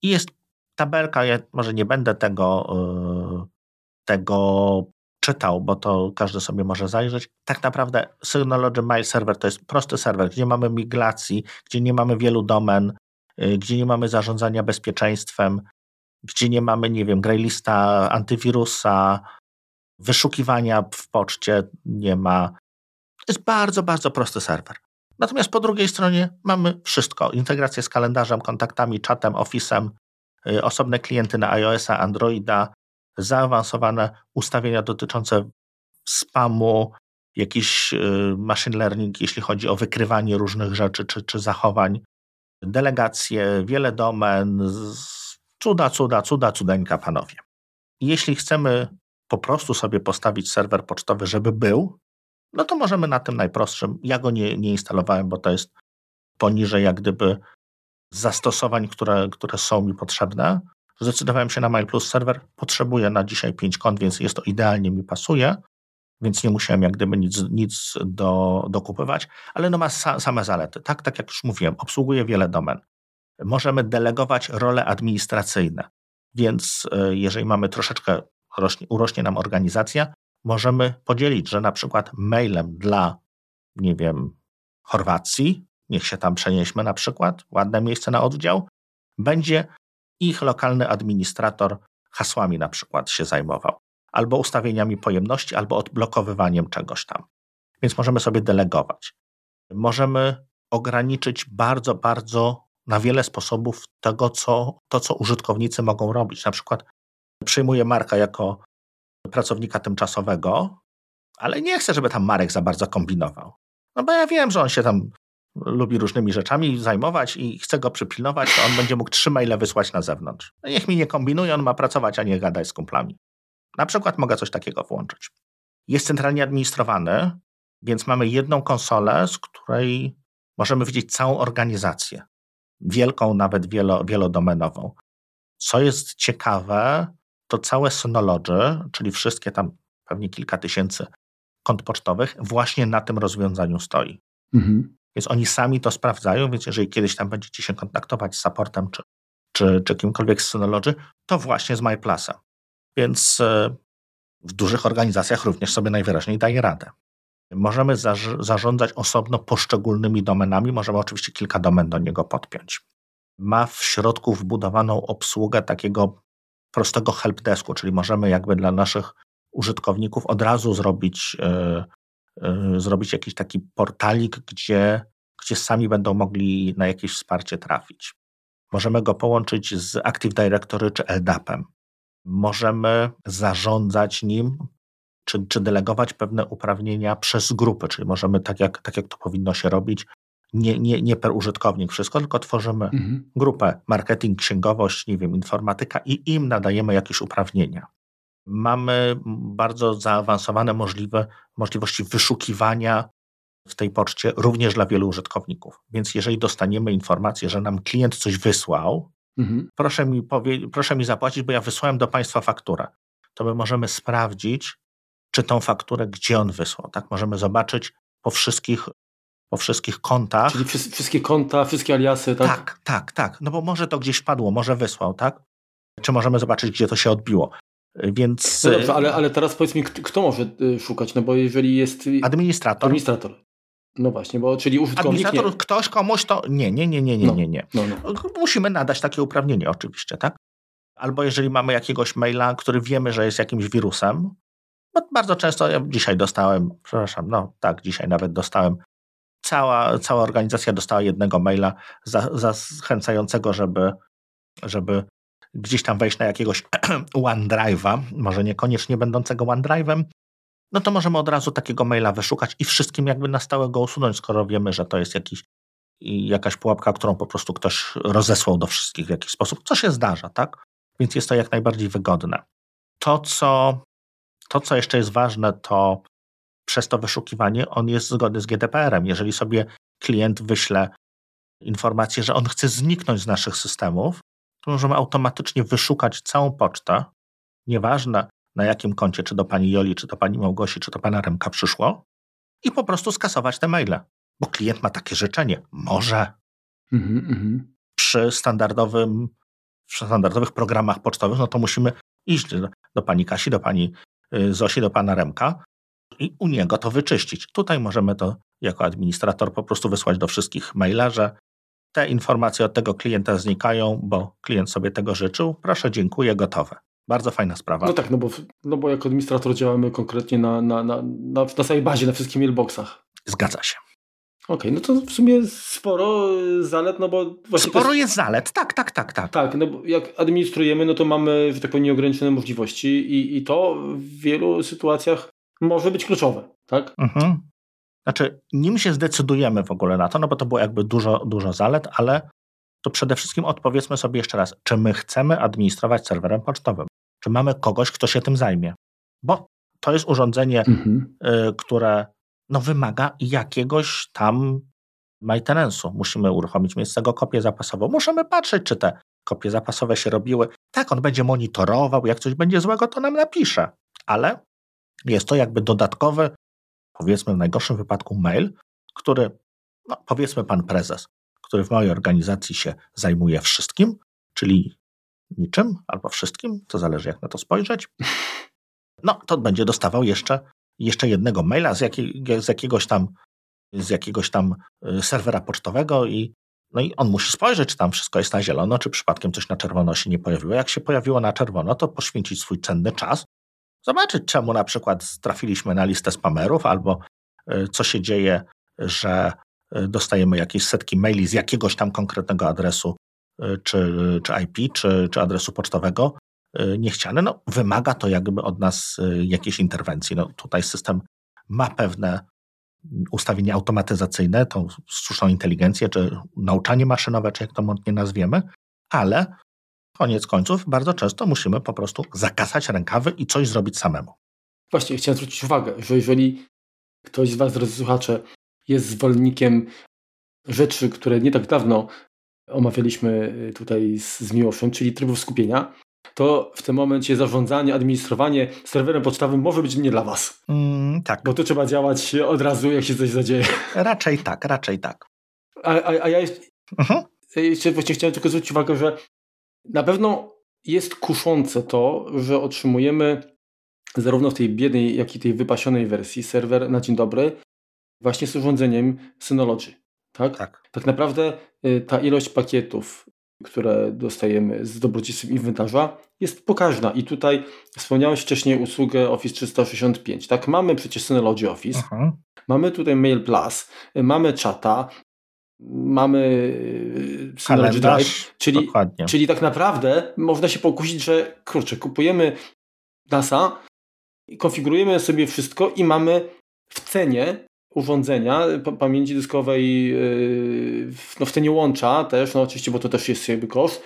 I jest tabelka, ja może nie będę tego, yy, tego czytał, bo to każdy sobie może zajrzeć. Tak naprawdę Synology Mail Server to jest prosty serwer, gdzie mamy migracji, gdzie nie mamy wielu domen, yy, gdzie nie mamy zarządzania bezpieczeństwem, gdzie nie mamy, nie wiem, graylista antywirusa, wyszukiwania w poczcie nie ma. To jest bardzo, bardzo prosty serwer. Natomiast po drugiej stronie mamy wszystko. Integrację z kalendarzem, kontaktami, czatem, Office'em, y, osobne klienty na iOS-a, Androida, zaawansowane ustawienia dotyczące spamu, jakiś y, machine learning, jeśli chodzi o wykrywanie różnych rzeczy czy, czy zachowań, delegacje, wiele domen, cuda, cuda, cuda, cudeńka, panowie. Jeśli chcemy po prostu sobie postawić serwer pocztowy, żeby był, no to możemy na tym najprostszym. Ja go nie, nie instalowałem, bo to jest poniżej jak gdyby zastosowań, które, które są mi potrzebne. Zdecydowałem się na Mail Plus serwer. Potrzebuję na dzisiaj 5 kont, więc jest to idealnie mi pasuje, więc nie musiałem jak gdyby nic, nic do, dokupywać, ale no ma sa, same zalety. Tak, tak jak już mówiłem, obsługuje wiele domen. Możemy delegować role administracyjne, więc e, jeżeli mamy troszeczkę, rośnie, urośnie nam organizacja, możemy podzielić, że na przykład mailem dla, nie wiem, Chorwacji, niech się tam przenieśmy na przykład, ładne miejsce na oddział, będzie ich lokalny administrator hasłami na przykład się zajmował, albo ustawieniami pojemności, albo odblokowywaniem czegoś tam. Więc możemy sobie delegować. Możemy ograniczyć bardzo, bardzo na wiele sposobów tego, co, to, co użytkownicy mogą robić. Na przykład przyjmuję Marka jako pracownika tymczasowego, ale nie chcę, żeby tam Marek za bardzo kombinował. No bo ja wiem, że on się tam lubi różnymi rzeczami zajmować i chce go przypilnować, to on będzie mógł trzy maile wysłać na zewnątrz. No niech mi nie kombinuje, on ma pracować, a nie gadać z kumplami. Na przykład mogę coś takiego włączyć. Jest centralnie administrowany, więc mamy jedną konsolę, z której możemy widzieć całą organizację. Wielką, nawet wielo, wielodomenową. Co jest ciekawe, to całe Synology, czyli wszystkie tam pewnie kilka tysięcy kont pocztowych, właśnie na tym rozwiązaniu stoi. Mhm. Więc oni sami to sprawdzają, więc jeżeli kiedyś tam będziecie się kontaktować z supportem czy, czy, czy kimkolwiek z Synology, to właśnie z MyPlusem. Więc e, w dużych organizacjach również sobie najwyraźniej daje radę. Możemy zarządzać osobno poszczególnymi domenami, możemy oczywiście kilka domen do niego podpiąć. Ma w środku wbudowaną obsługę takiego prostego helpdesku, czyli możemy jakby dla naszych użytkowników od razu zrobić, yy, yy, zrobić jakiś taki portalik, gdzie, gdzie sami będą mogli na jakieś wsparcie trafić. Możemy go połączyć z Active Directory czy LDAP-em. Możemy zarządzać nim, czy, czy delegować pewne uprawnienia przez grupy, czyli możemy, tak jak, tak jak to powinno się robić, nie, nie, nie per użytkownik wszystko, tylko tworzymy mhm. grupę marketing, księgowość, nie wiem, informatyka i im nadajemy jakieś uprawnienia. mamy bardzo zaawansowane możliwe, możliwości wyszukiwania w tej poczcie również dla wielu użytkowników. Więc jeżeli dostaniemy informację, że nam klient coś wysłał, mhm. proszę, mi powie, proszę mi zapłacić, bo ja wysłałem do Państwa fakturę, to my możemy sprawdzić, czy tą fakturę, gdzie on wysłał. Tak? Możemy zobaczyć po wszystkich, po wszystkich kontach. Czyli wszystkie konta, wszystkie aliasy, tak? Tak, tak, tak. No bo może to gdzieś padło, może wysłał, tak? Czy możemy zobaczyć, gdzie to się odbiło. Więc... No dobrze, ale, ale teraz powiedz mi, kto, może y, szukać? No bo jeżeli jest... Administrator. Administrator. No właśnie, bo czyli użytkownik Administrator, nie. ktoś komuś to... Nie, nie, nie, nie, nie, no, nie. nie. No, no. Musimy nadać takie uprawnienie oczywiście, tak? Albo jeżeli mamy jakiegoś maila, który wiemy, że jest jakimś wirusem, bo bardzo często ja dzisiaj dostałem, przepraszam, no tak, dzisiaj nawet dostałem, cała, cała organizacja dostała jednego maila za, zachęcającego, żeby, żeby gdzieś tam wejść na jakiegoś OneDrive'a, może niekoniecznie będącego OneDrive'em, no to możemy od razu takiego maila wyszukać i wszystkim jakby na stałe go usunąć, skoro wiemy, że to jest jakiś, jakaś pułapka, którą po prostu ktoś rozesłał do wszystkich w jakiś sposób, co się zdarza, tak? Więc jest to jak najbardziej wygodne. To, co, to, co jeszcze jest ważne, to przez to wyszukiwanie on jest zgodny z GDPR-em. Jeżeli sobie klient wyśle informację, że on chce zniknąć z naszych systemów, to możemy automatycznie wyszukać całą pocztę, nieważne na jakim koncie, czy do pani Joli, czy do pani Małgosi, czy do pana Remka przyszło, i po prostu skasować te maile, bo klient ma takie życzenie. Może. Mm -hmm. Przy standardowym, przy standardowych programach pocztowych, no to musimy iść do, do pani Kasi, do pani y, Zosi, do pana Remka i u niego to wyczyścić. Tutaj możemy to jako administrator po prostu wysłać do wszystkich maila, że te informacje od tego klienta znikają, bo klient sobie tego życzył. Proszę, dziękuję, gotowe. Bardzo fajna sprawa. No tak, no bo, no bo jako administrator działamy konkretnie na, na, na, na, na całej bazie, na wszystkich mailboxach. Zgadza się. Okej, okay, no to w sumie sporo zalet, no bo właśnie. Sporo jest... jest zalet, tak, tak, tak, tak. Tak, no bo jak administrujemy, no to mamy, że tak powiem, nieograniczone możliwości i, i to w wielu sytuacjach może być kluczowe, tak? Mhm. Znaczy, nim się zdecydujemy w ogóle na to, no bo to było jakby dużo, dużo zalet, ale to przede wszystkim odpowiedzmy sobie jeszcze raz, czy my chcemy administrować serwerem pocztowym? Czy mamy kogoś, kto się tym zajmie? Bo to jest urządzenie, mhm. y, które no, wymaga jakiegoś tam maintenance'u. Musimy uruchomić miejsce tego kopię zapasową. Musimy patrzeć, czy te kopie zapasowe się robiły. Tak, on będzie monitorował, jak coś będzie złego, to nam napisze. Ale jest to jakby dodatkowy, powiedzmy w najgorszym wypadku mail, który, no, powiedzmy pan prezes, który w mojej organizacji się zajmuje wszystkim, czyli niczym albo wszystkim, to zależy jak na to spojrzeć, no to będzie dostawał jeszcze, jeszcze jednego maila z, jakiej, z, jakiegoś tam, z jakiegoś tam y, serwera pocztowego i no i on musi spojrzeć, czy tam wszystko jest na zielono, czy przypadkiem coś na czerwono się nie pojawiło. Jak się pojawiło na czerwono, to poświęcić swój cenny czas, zobaczyć, czemu na przykład trafiliśmy na listę spamerów, albo y, co się dzieje, że y, dostajemy jakieś setki maili z jakiegoś tam konkretnego adresu, y, czy, czy IP, czy, czy adresu pocztowego niechciane. No, wymaga to jakby od nas jakiejś interwencji. No, tutaj system ma pewne ustawienia automatyzacyjne, tą sztuczną inteligencję, czy nauczanie maszynowe, czy jak to mądnie nazwiemy, ale koniec końców bardzo często musimy po prostu zakasać rękawy i coś zrobić samemu. Właśnie, chciałem zwrócić uwagę, że jeżeli ktoś z Was, drodzy słuchacze, jest zwolennikiem rzeczy, które nie tak dawno omawialiśmy tutaj z, z Miłoszem, czyli trybów skupienia, to w tym momencie zarządzanie, administrowanie serwerem pocztowym może być nie dla Was. Mm, tak. Bo to trzeba działać od razu, jak się coś zadzieje. Raczej tak, raczej tak. A, a, a ja jeszcze, mhm. jeszcze właśnie chciałem tylko zwrócić uwagę, że na pewno jest kuszące to, że otrzymujemy zarówno w tej biednej, jak i tej wypasionej wersji serwer na dzień dobry właśnie z urządzeniem Synology. Tak? tak. tak naprawdę y, ta ilość pakietów, które dostajemy z dobrodziejstwem inwentarza jest pokaźna i tutaj wspomniałeś wcześniej usługę Office 365. Tak, mamy przecież Synology Office, Aha. mamy tutaj Mail Plus, y, mamy czata, mamy y, Synology Drive, czyli, czyli tak naprawdę można się pokusić, że kurczę, kupujemy NASA, konfigurujemy sobie wszystko i mamy w cenie urządzenia, pamięci dyskowej, yy, no w cenie łącza też, no oczywiście, bo to też jest jakby koszt,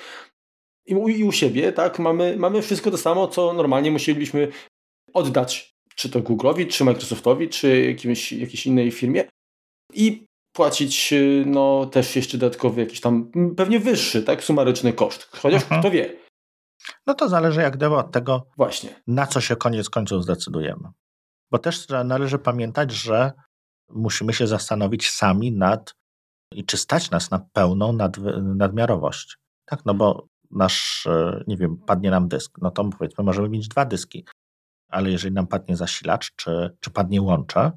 i u, i u siebie, tak, mamy, mamy wszystko to samo, co normalnie musielibyśmy oddać, czy to Google'owi, czy Microsoftowi, czy jakimś, jakiejś innej firmie. I płacić no też jeszcze dodatkowy jakiś tam, pewnie wyższy, tak, sumaryczny koszt. Chociaż mhm. kto wie. No to zależy jak gdyby od tego, Właśnie. na co się koniec końców zdecydujemy. Bo też należy pamiętać, że musimy się zastanowić sami nad i czy stać nas na pełną nad, nadmiarowość. Tak, no bo nasz, e, nie wiem, padnie nam dysk, no to powiedzmy, możemy mieć dwa dyski, ale jeżeli nam padnie zasilacz, czy, czy padnie łącze,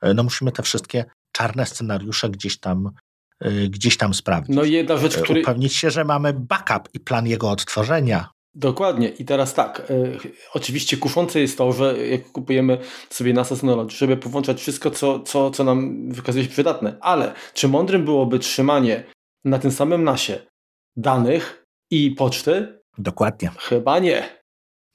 e, no musimy te wszystkie czarne scenariusze gdzieś tam e, gdzieś tam sprawdzić. No i jedna rzecz, który... Upewnić się, że mamy backup i plan jego odtworzenia. Dokładnie. I teraz tak, e, oczywiście kuszące jest to, że jak kupujemy sobie NASA Synology, żeby powłączać wszystko, co, co, co nam wykazuje się przydatne, ale czy mądrym byłoby trzymanie na tym samym nasie danych i poczty? Dokładnie. Chyba nie.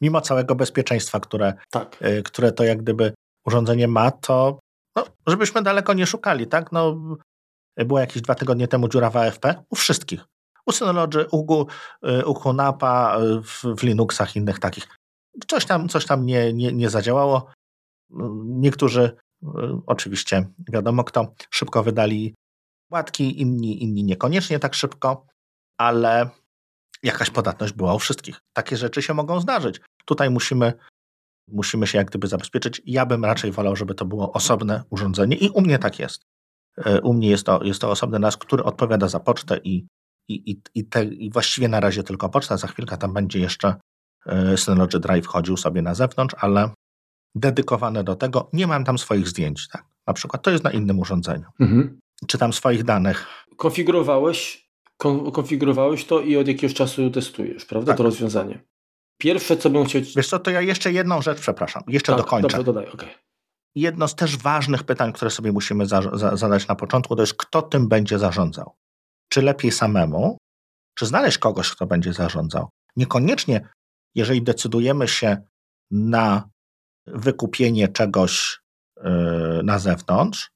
Mimo całego bezpieczeństwa, które, tak. y, które to jak gdyby urządzenie ma, to no, żebyśmy daleko nie szukali, tak? No, była jakieś dwa tygodnie temu dziura w AFP u wszystkich u Synology, u, u Hunapa, w, w Linuxach innych takich. Coś tam, coś tam nie, nie, nie zadziałało. Niektórzy, oczywiście wiadomo kto, szybko wydali łatki, inni, inni niekoniecznie tak szybko, ale jakaś podatność była u wszystkich. Takie rzeczy się mogą zdarzyć. Tutaj musimy, musimy się jak gdyby zabezpieczyć. Ja bym raczej wolał, żeby to było osobne urządzenie i u mnie tak jest. U mnie jest to, jest to osobny NAS, który odpowiada za pocztę i i, i, i, te, i właściwie na razie tylko poczta. Za chwilkę tam będzie jeszcze e, Synology Drive chodził sobie na zewnątrz, ale dedykowane do tego. Nie mam tam swoich zdjęć, tak? Na przykład to jest na innym urządzeniu. Mhm. Czy tam swoich danych. Konfigurowałeś, konfigurowałeś to i od jakiegoś czasu testujesz, prawda? Tak. To rozwiązanie. Pierwsze, co bym chciał... Wiesz co, to ja jeszcze jedną rzecz, przepraszam, jeszcze tak, dokończę. Dobrze, dodaj, okay. Jedno z też ważnych pytań, które sobie musimy za, za, zadać na początku, to jest kto tym będzie zarządzał czy lepiej samemu, czy znaleźć kogoś, kto będzie zarządzał. Niekoniecznie, jeżeli decydujemy się na wykupienie czegoś yy, na zewnątrz,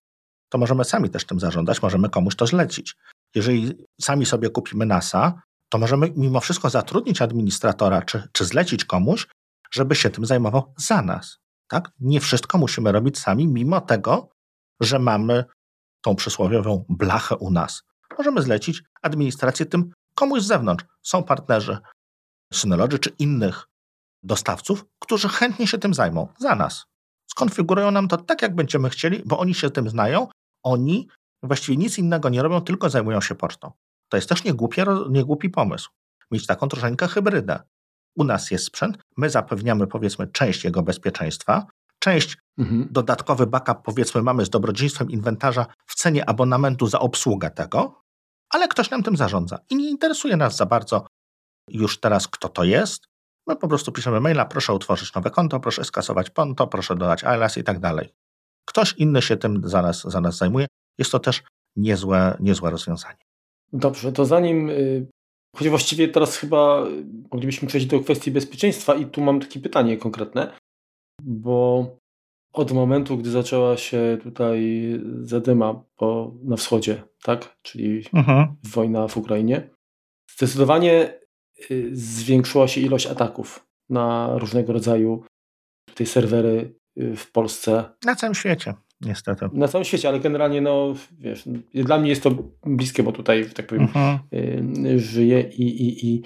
to możemy sami też tym zarządzać, możemy komuś to zlecić. Jeżeli sami sobie kupimy NASA, to możemy mimo wszystko zatrudnić administratora, czy, czy zlecić komuś, żeby się tym zajmował za nas. Tak? Nie wszystko musimy robić sami, mimo tego, że mamy tą przysłowiową blachę u nas możemy zlecić administrację tym komuś z zewnątrz. Są partnerzy Synology czy innych dostawców, którzy chętnie się tym zajmą za nas. Skonfigurują nam to tak, jak będziemy chcieli, bo oni się tym znają. Oni właściwie nic innego nie robią, tylko zajmują się pocztą. To jest też niegłupie, niegłupi pomysł. Mieć taką troszeczkę hybrydę. U nas jest sprzęt, my zapewniamy powiedzmy część jego bezpieczeństwa, część mhm. dodatkowy backup powiedzmy mamy z dobrodziejstwem inwentarza w cenie abonamentu za obsługę tego, ale ktoś nam tym zarządza i nie interesuje nas za bardzo już teraz, kto to jest. My po prostu piszemy maila, proszę utworzyć nowe konto, proszę skasować konto, proszę dodać alias i tak dalej. Ktoś inny się tym za nas, za nas zajmuje. Jest to też niezłe, niezłe rozwiązanie. Dobrze, to zanim, y, choć właściwie teraz chyba moglibyśmy przejść do kwestii bezpieczeństwa i tu mam takie pytanie konkretne, bo od momentu, gdy zaczęła się tutaj zadyma po, na wschodzie, tak? czyli mhm. wojna w Ukrainie, zdecydowanie y, zwiększyła się ilość ataków na różnego rodzaju tutaj serwery y, w Polsce. Na całym świecie, niestety. Na całym świecie, ale generalnie, no wiesz, dla mnie jest to bliskie, bo tutaj, tak powiem, mhm. Y, żyję i, i, i,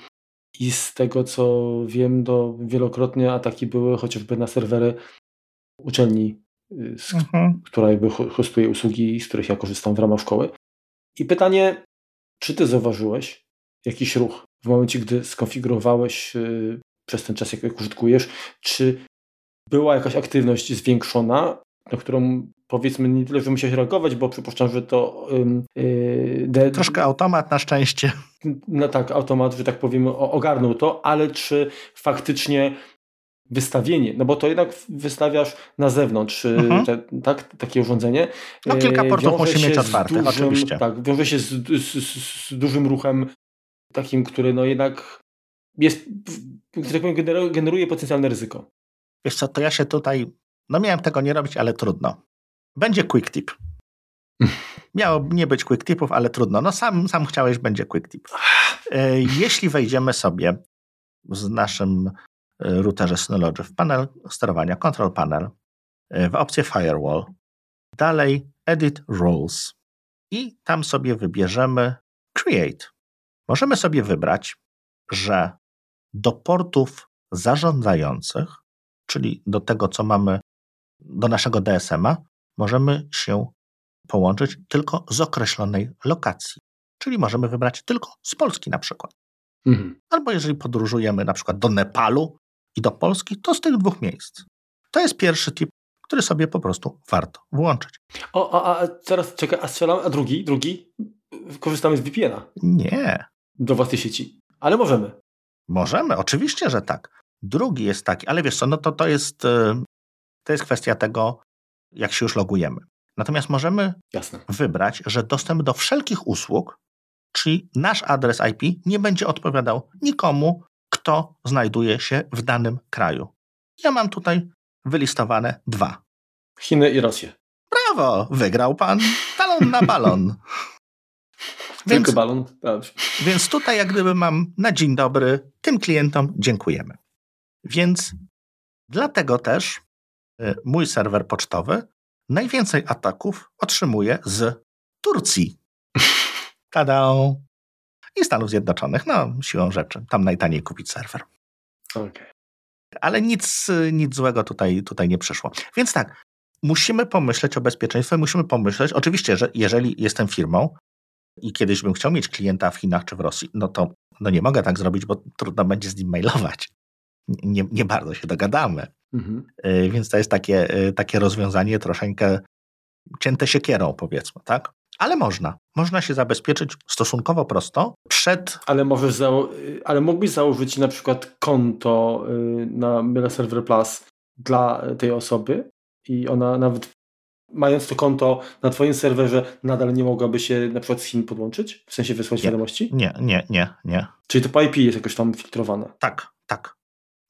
i z tego co wiem, to wielokrotnie ataki były chociażby na serwery uczelni, y, z, mhm. która jakby hostuje usługi, z których ja korzystam w ramach szkoły. I pytanie, czy ty zauważyłeś jakiś ruch w momencie, gdy skonfigurowałeś yy, przez ten czas, jak użytkujesz, czy była jakaś aktywność zwiększona, na którą powiedzmy nie tyle, że musiałeś reagować, bo przypuszczam, że to... Yy, de... Troszkę automat na szczęście. No tak, automat, że tak powiem, ogarnął to, ale czy faktycznie wystawienie, no bo to jednak wystawiasz na zewnątrz y, mhm. te, tak, takie urządzenie. No kilka y, portów musi mieć otwartych, oczywiście. Tak, wiąże się z, z, z, dużym ruchem takim, który no jednak jest, tak powiem, generuje potencjalne ryzyko. Wiesz co, to ja się tutaj, no miałem tego nie robić, ale trudno. Będzie quick tip. Miało nie być quick tipów, ale trudno. No sam, sam chciałeś, będzie quick tip. E, jeśli wejdziemy sobie w naszym e, routerze Synology w panel sterowania, control panel, e, w opcję firewall, dalej edit roles i tam sobie wybierzemy create. Możemy sobie wybrać, że do portów zarządzających, czyli do tego, co mamy do naszego DSM-a, możemy się połączyć tylko z określonej lokacji. Czyli możemy wybrać tylko z Polski na przykład. Mhm. Albo jeżeli podróżujemy na przykład do Nepalu i do Polski, to z tych dwóch miejsc. To jest pierwszy tip, który sobie po prostu warto włączyć. O, a, a teraz czekaj, a strzelam, a drugi, drugi? Korzystamy z VPN-a. Nie. Do własnej sieci. Ale możemy. Możemy, oczywiście, że tak. Drugi jest taki, ale wiesz co, no to, to, jest, e, to jest kwestia tego, jak się już logujemy. Natomiast możemy Jasne. wybrać, że dostęp do wszelkich usług, czyli nasz adres IP, nie będzie odpowiadał nikomu, kto znajduje się w danym kraju. Ja mam tutaj wylistowane dwa. Chiny i Rosję. Brawo! Wygrał pan talon na balon. Więc, Tylko balon? Dobrze. Więc tutaj jak gdyby mam na dzień dobry, tym klientom dziękujemy. Więc dlatego też mój serwer pocztowy najwięcej ataków otrzymuje z Turcji. Tada! I Stanów Zjednoczonych. No, siłą rzeczy. Tam najtaniej kupić serwer. Okay. Ale nic, nic złego tutaj, tutaj nie przyszło. Więc tak, musimy pomyśleć o bezpieczeństwie, musimy pomyśleć, oczywiście, że jeżeli jestem firmą i kiedyś bym chciał mieć klienta w Chinach czy w Rosji, no to no nie mogę tak zrobić, bo trudno będzie z nim mailować. Nie, nie bardzo się dogadamy. Mhm. Y, więc to jest takie, y, takie rozwiązanie troszeczkę cięte siekierą, powiedzmy, tak? Ale można. Można się zabezpieczyć stosunkowo prosto przed. Ale możesz zało- ale mógłbyś założyć na przykład konto y, na Myle Server Plus dla tej osoby i ona nawet mając to konto na Twoim serwerze nadal nie mogłaby się na przykład z Chin podłączyć? W sensie wysłać nie, wiadomości? Nie, nie, nie, nie. Czyli to po IP jest jakoś tam filtrowane? Tak, tak.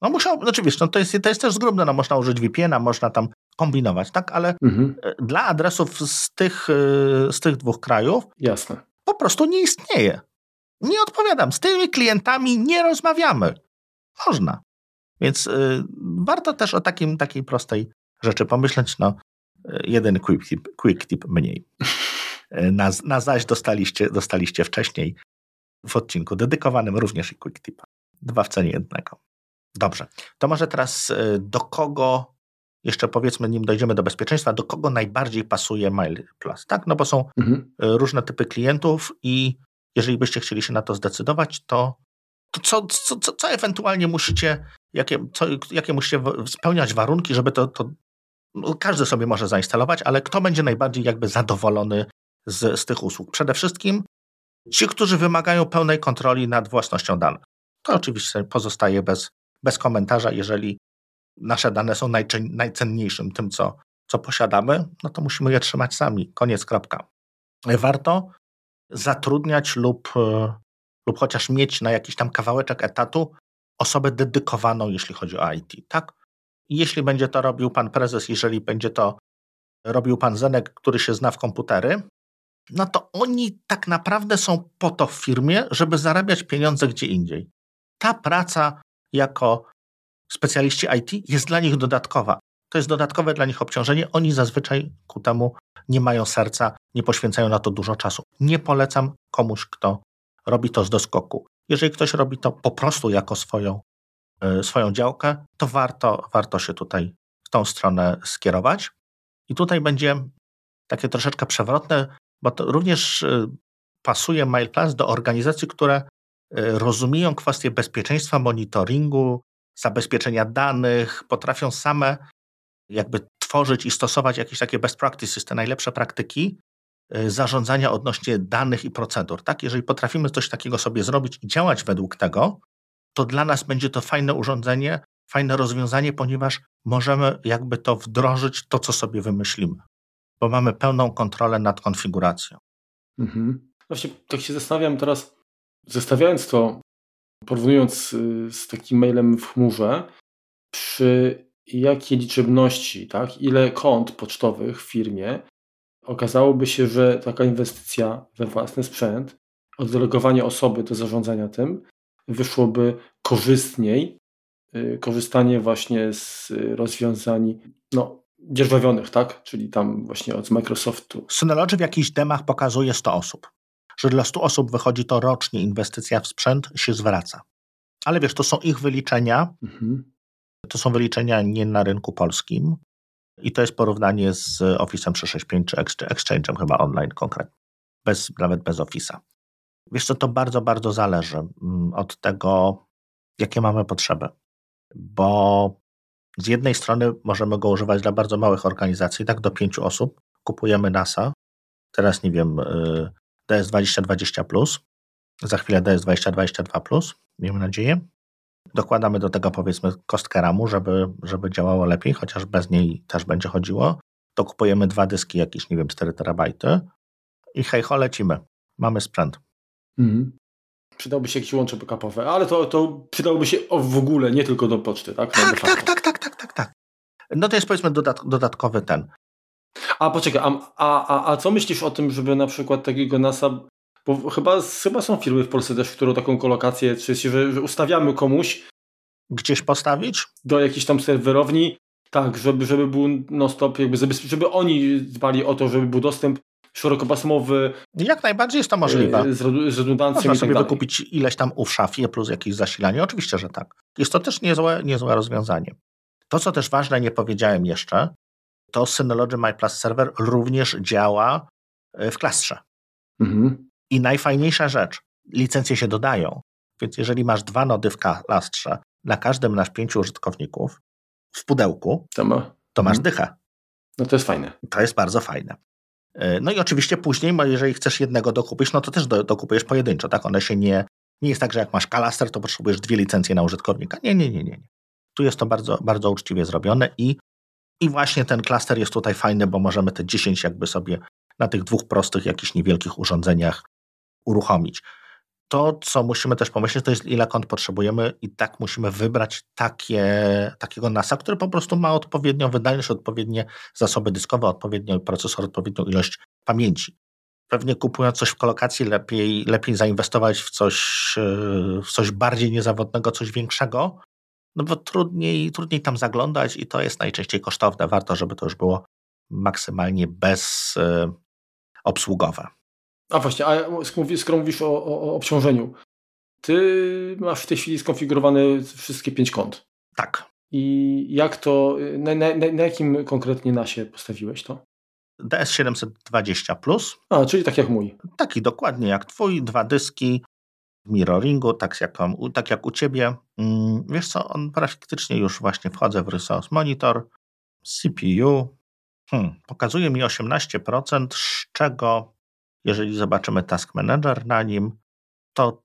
No musiał, znaczy wiesz, no to, jest, to jest też zgrubne, no można użyć VPN-a, można tam kombinować, tak, ale mhm. E, dla adresów z tych, e, z tych dwóch krajów Jasne. po prostu nie istnieje. Nie odpowiadam, z tymi klientami nie rozmawiamy. Można. Więc y, warto też o takim, takiej prostej rzeczy pomyśleć, no jeden quick tip, quick tip mniej. Na, na zaś dostaliście, dostaliście wcześniej w odcinku dedykowanym również i quick tipa. Dwa w cenie jednego. Dobrze. To może teraz e, do kogo, jeszcze powiedzmy, nim dojdziemy do bezpieczeństwa, do kogo najbardziej pasuje Mail Plus, tak? No bo są mhm. E, różne typy klientów i jeżeli byście chcieli się na to zdecydować, to, to co, co, co, co ewentualnie musicie, jakie, co, jakie musicie spełniać warunki, żeby to, to no, każdy sobie może zainstalować, ale kto będzie najbardziej jakby zadowolony z, z tych usług? Przede wszystkim ci, którzy wymagają pełnej kontroli nad własnością danych. To oczywiście pozostaje bez, bez komentarza, jeżeli nasze dane są najcenniejszym tym, co, co posiadamy, no to musimy je trzymać sami. Koniec, kropka. Warto zatrudniać lub, e, lub chociaż mieć na jakiś tam kawałeczek etatu osobę dedykowaną, jeśli chodzi o IT, tak? jeśli będzie to robił pan prezes, jeżeli będzie to robił pan Zenek, który się zna w komputery, no to oni tak naprawdę są po to w firmie, żeby zarabiać pieniądze gdzie indziej. Ta praca jako specjaliści IT jest dla nich dodatkowa. To jest dodatkowe dla nich obciążenie. Oni zazwyczaj ku temu nie mają serca, nie poświęcają na to dużo czasu. Nie polecam komuś, kto robi to z doskoku. Jeżeli ktoś robi to po prostu jako swoją, e, swoją działkę, to warto, warto się tutaj w tą stronę skierować. I tutaj będzie takie troszeczkę przewrotne, bo to również e, pasuje MailPlus do organizacji, które rozumieją kwestie bezpieczeństwa, monitoringu, zabezpieczenia danych, potrafią same jakby tworzyć i stosować jakieś takie best practices, te najlepsze praktyki e, zarządzania odnośnie danych i procedur. Tak? Jeżeli potrafimy coś takiego sobie zrobić i działać według tego, to dla nas będzie to fajne urządzenie, fajne rozwiązanie, ponieważ możemy jakby to wdrożyć, to co sobie wymyślimy, bo mamy pełną kontrolę nad konfiguracją. Mhm. Właśnie tak się zastanawiam teraz, Zestawiając to, porównując y, z takim mailem w chmurze, przy jakiej liczebności, tak, ile kont pocztowych w firmie, okazałoby się, że taka inwestycja we własny sprzęt, oddelegowanie osoby do zarządzania tym, wyszłoby korzystniej y, korzystanie właśnie z rozwiązań no, dzierżawionych, tak? Czyli tam właśnie od Microsoftu. Synology w jakichś demach pokazuje 100 osób. Że dla 100 osób wychodzi to rocznie inwestycja w sprzęt się zwraca. Ale wiesz, to są ich wyliczenia. Mhm. To są wyliczenia nie na rynku polskim. I to jest porównanie z Office'em 365 czy Exchange'em chyba online konkretnie. Bez, nawet bez Office'a. Wiesz co, to bardzo, bardzo zależy mm, od tego, jakie mamy potrzeby. Bo z jednej strony możemy go używać dla bardzo małych organizacji, tak do pięciu osób. Kupujemy NASA, teraz nie wiem, y, DS2020, za chwilę DS2022, miejmy nadzieję. Dokładamy do tego powiedzmy kostkę ramu, żeby, żeby działało lepiej, chociaż bez niej też będzie chodziło. Dokupujemy dwa dyski, jakieś, nie wiem, 4 terabajty i hej, ho, lecimy. Mamy sprzęt. Mhm. Przydałby się jakieś łącze backupowe, ale to, to przydałoby się w ogóle, nie tylko do poczty, tak? Tak, tak, tak, tak, tak, tak, tak. No to jest powiedzmy dodat dodatkowy ten. A poczekaj, a, a, a co myślisz o tym, żeby na przykład takiego NASA, bo chyba, chyba są firmy w Polsce też, które taką kolokację, czy że, że ustawiamy komuś. Gdzieś postawić? Do jakiejś tam serwerowni, tak, żeby, żeby był non-stop, jakby, żeby, żeby oni dbali o to, żeby był dostęp szerokopasmowy. Jak najbardziej jest to możliwe. E, z, z redundancją Można sobie tak wykupić ileś tam u w szafie plus jakieś zasilanie. Oczywiście, że tak. Jest to też niezłe, niezłe rozwiązanie. To, co też ważne, nie powiedziałem jeszcze, to Synology My Plus Server również działa e, w klastrze. Mhm. I najfajniejsza rzecz, licencje się dodają. Więc jeżeli masz dwa nody w klastrze, na każdym masz pięciu użytkowników w pudełku, to, ma. to masz mhm. dychę. No to jest fajne. To jest bardzo fajne. E, no i oczywiście później, jeżeli chcesz jednego dokupić, no to też do, dokupujesz pojedynczo, tak? One się nie, nie jest tak, że jak masz kalaster, to potrzebujesz dwie licencje na użytkownika. Nie, nie, nie, nie. Tu jest to bardzo, bardzo uczciwie zrobione i, i właśnie ten klaster jest tutaj fajny, bo możemy te 10 jakby sobie na tych dwóch prostych, jakichś niewielkich urządzeniach uruchomić. To, co musimy też pomyśleć, to jest ile kont potrzebujemy i tak musimy wybrać takie, takiego NASA, który po prostu ma odpowiednią wydajność, odpowiednie zasoby dyskowe, odpowiedni procesor, odpowiednią ilość pamięci. Pewnie kupując coś w kolokacji, lepiej, lepiej zainwestować w coś, w coś bardziej niezawodnego, coś większego, no bo trudniej, trudniej tam zaglądać i to jest najczęściej kosztowne. Warto, żeby to już było maksymalnie bezobsługowe. E, a właśnie, a skoro mówisz o, o, o obciążeniu, ty masz w tej chwili skonfigurowane wszystkie pięć kont. Tak. I jak to, na, na, na jakim konkretnie nasie postawiłeś to? DS720 Plus. A, czyli tak jak mój. Taki dokładnie jak twój, dwa dyski mirroringu, tak jak, tak jak u ciebie. Mm, wiesz co, on praktycznie już właśnie wchodzę w Resource Monitor, CPU, hmm, pokazuje mi 18%, z czego jeżeli zobaczymy Task Manager na nim, to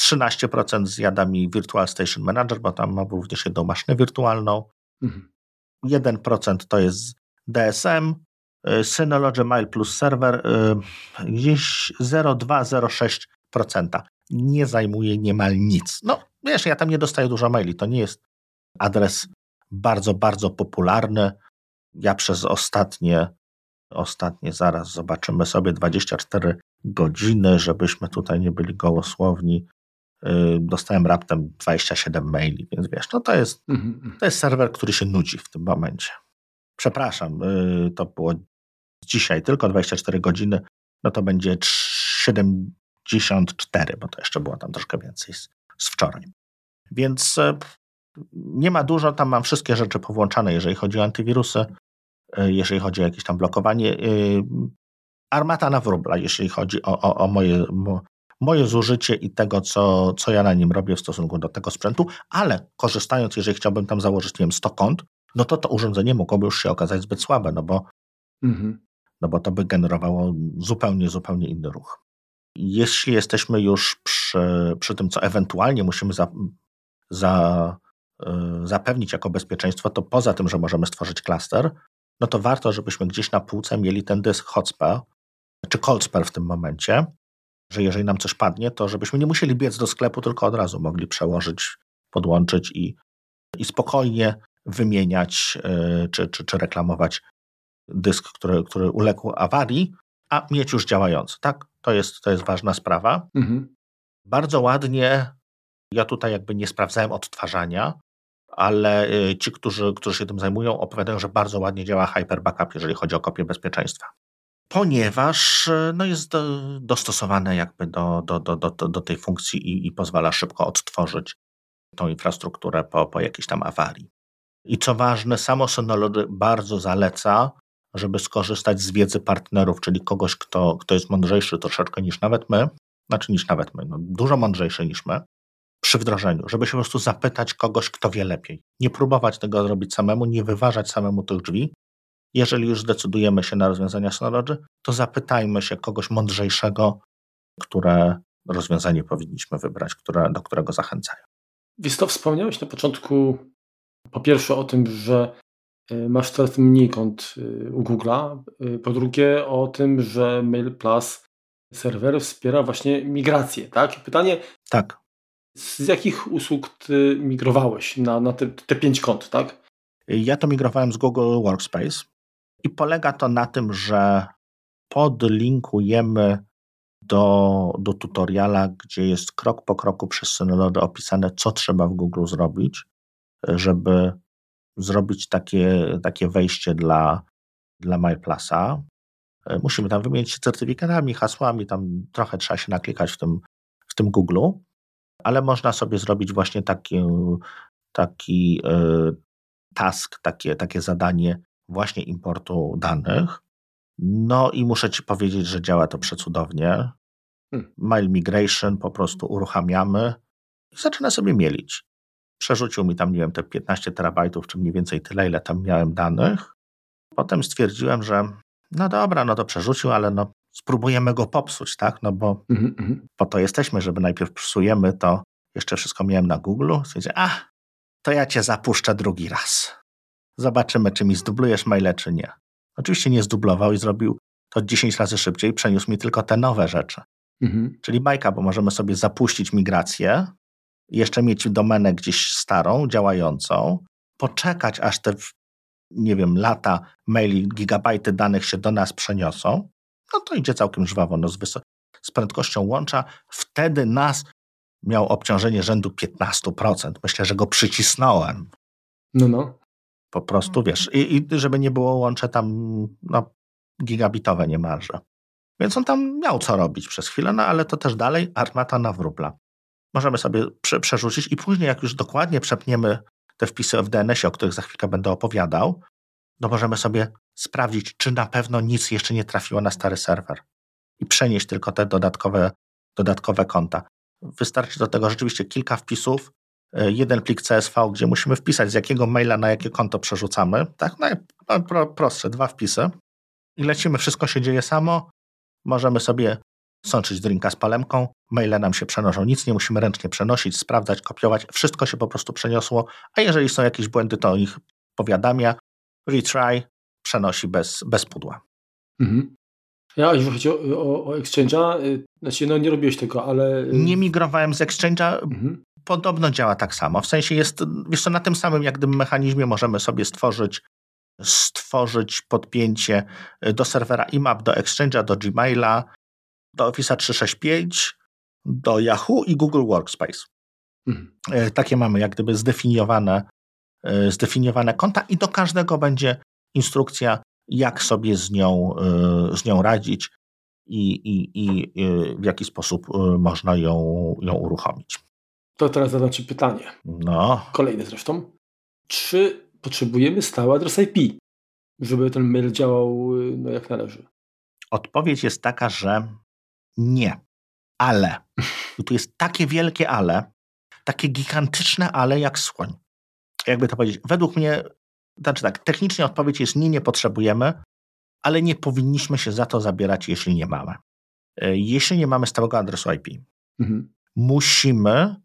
13% zjada mi Virtual Station Manager, bo tam mam również jedną maszynę wirtualną. Mhm. 1% to jest DSM, y, Synology Mail plus serwer y, gdzieś 0,2-0,6%. Nie zajmuje niemal nic. No wiesz, ja tam nie dostaję dużo maili, to nie jest adres bardzo, bardzo popularny. Ja przez ostatnie ostatnie, zaraz zobaczymy sobie 24 godziny, żebyśmy tutaj nie byli gołosłowni. Y, dostałem raptem 27 maili, więc wiesz, no to jest, mhm, mhm. to jest serwer, który się nudzi w tym momencie. Przepraszam, y, to było dzisiaj tylko 24 godziny, no to będzie 74, bo to jeszcze było tam troszkę więcej z, z wczoraj. Więc y, nie ma dużo, tam mam wszystkie rzeczy powłączane, jeżeli chodzi o antywirusy. E, jeżeli chodzi o jakieś tam blokowanie. E, armata na wróbla, jeżeli chodzi o, o, o moje, mo, moje zużycie i tego, co, co ja na nim robię w stosunku do tego sprzętu, ale korzystając, jeżeli chciałbym tam założyć, nie wiem, 100 kont, no to to urządzenie mogłoby już się okazać zbyt słabe, no bo, mhm. no bo to by generowało zupełnie, zupełnie inny ruch. Jeśli jesteśmy już przy, przy tym, co ewentualnie musimy za, za, e, zapewnić jako bezpieczeństwo, to poza tym, że możemy stworzyć klaster, no to warto, żebyśmy gdzieś na półce mieli ten dysk Hotspur, czy Coldspur w tym momencie, że jeżeli nam coś padnie, to żebyśmy nie musieli biec do sklepu, tylko od razu mogli przełożyć, podłączyć i, i spokojnie wymieniać yy, czy, czy, czy reklamować dysk, który, który uległ awarii, a mieć już działający. Tak? To jest, to jest ważna sprawa. Mhm. Bardzo ładnie Ja tutaj jakby nie sprawdzałem odtwarzania, ale y, ci, którzy, którzy się tym zajmują, opowiadają, że bardzo ładnie działa Hyper Backup, jeżeli chodzi o kopię bezpieczeństwa. Ponieważ y, no, jest do, dostosowane jakby do, do, do, do, do tej funkcji i, i pozwala szybko odtworzyć tą infrastrukturę po, po jakiejś tam awarii. I co ważne, samo Synology bardzo zaleca, żeby skorzystać z wiedzy partnerów, czyli kogoś, kto, kto jest mądrzejszy troszeczkę niż nawet my, znaczy niż nawet my, no, dużo mądrzejszy niż my, przy wdrożeniu, żeby się po prostu zapytać kogoś, kto wie lepiej. Nie próbować tego zrobić samemu, nie wyważać samemu tych drzwi. Jeżeli już zdecydujemy się na rozwiązania Synology, to zapytajmy się kogoś mądrzejszego, które rozwiązanie powinniśmy wybrać, które, do którego zachęcają. Wiesz to wspomniałeś na początku po pierwsze o tym, że masz coraz mniej kont e, u Google'a. E, po drugie o tym, że Mail Plus serwer wspiera właśnie migrację, tak? Pytanie, tak. z jakich usług ty migrowałeś na, na te, te pięć kont, tak? Ja to migrowałem z Google Workspace i polega to na tym, że podlinkujemy do, do tutoriala, gdzie jest krok po kroku przez Synology opisane, co trzeba w Google zrobić, żeby zrobić takie, takie wejście dla, dla MyPlusa. Musimy tam wymienić się certyfikatami, hasłami, tam trochę trzeba się naklikać w tym, w tym Google, ale można sobie zrobić właśnie taki, taki e, task, takie, takie zadanie właśnie importu danych. No i muszę Ci powiedzieć, że działa to przecudownie. Hmm. Mail migration po prostu uruchamiamy i zaczyna sobie mielić. Przerzucił mi tam, nie wiem, te 15 terabajtów, czy mniej więcej tyle, ile tam miałem danych. Potem stwierdziłem, że no dobra, no to przerzucił, ale no spróbujemy go popsuć, tak? No bo mm -hmm. po to jesteśmy, żeby najpierw psujemy to, jeszcze wszystko miałem na Google. Stwierdziłem, a, to ja cię zapuszczę drugi raz. Zobaczymy, czy mi zdublujesz maile, czy nie. Oczywiście nie zdublował i zrobił to 10 razy szybciej, przeniósł mi tylko te nowe rzeczy. Mhm. Czyli bajka, bo możemy sobie zapuścić migrację, jeszcze mieć domenę gdzieś starą, działającą, poczekać aż te, nie wiem, lata maili, gigabajty danych się do nas przeniosą, no to idzie całkiem żwawo, no z, z prędkością łącza. Wtedy nas miał obciążenie rzędu 15%. Myślę, że go przycisnąłem. No, no. Po prostu, wiesz, i, i żeby nie było łącze tam no, gigabitowe niemalże. Więc on tam miał co robić przez chwilę, no ale to też dalej armata na wróbla. Możemy sobie prze, przerzucić i później, jak już dokładnie przepniemy te wpisy w DNS-ie, o których za chwilkę będę opowiadał, no możemy sobie sprawdzić, czy na pewno nic jeszcze nie trafiło na stary serwer i przenieść tylko te dodatkowe, dodatkowe konta. Wystarczy do tego rzeczywiście kilka wpisów, e, jeden plik CSV, gdzie musimy wpisać, z jakiego maila na jakie konto przerzucamy. Tak, najprostsze, dwa wpisy. I lecimy, wszystko się dzieje samo. Możemy sobie sączyć drinka z palemką, maile nam się przenoszą, nic nie musimy ręcznie przenosić, sprawdzać, kopiować, wszystko się po prostu przeniosło, a jeżeli są jakieś błędy, to o nich powiadamia, retry, przenosi bez, bez pudła. Mhm. Ja, jeżeli chodzi o, o, o Exchange'a, y, znaczy no nie robiłeś tego, ale... Y, nie migrowałem z Exchange'a, mhm. podobno działa tak samo, w sensie jest, wiesz co, na tym samym jak gdyby mechanizmie możemy sobie stworzyć stworzyć podpięcie do serwera IMAP, do Exchange'a, do Gmaila, do Office 365, do Yahoo i Google Workspace. Mhm. E, takie mamy jak gdyby zdefiniowane, e, zdefiniowane konta i do każdego będzie instrukcja, jak sobie z nią, e, z nią radzić i, i, i w jaki sposób można ją, ją uruchomić. To teraz zadam Ci pytanie. No. Kolejne zresztą. Czy potrzebujemy stały adres IP, żeby ten mail działał no, jak należy? Odpowiedź jest taka, że nie. Ale. I tu jest takie wielkie ale, takie gigantyczne ale jak słoń. Jakby to powiedzieć, według mnie, znaczy tak, technicznie odpowiedź jest nie, nie potrzebujemy, ale nie powinniśmy się za to zabierać, jeśli nie mamy. E, jeśli nie mamy stałego adresu IP, mhm. musimy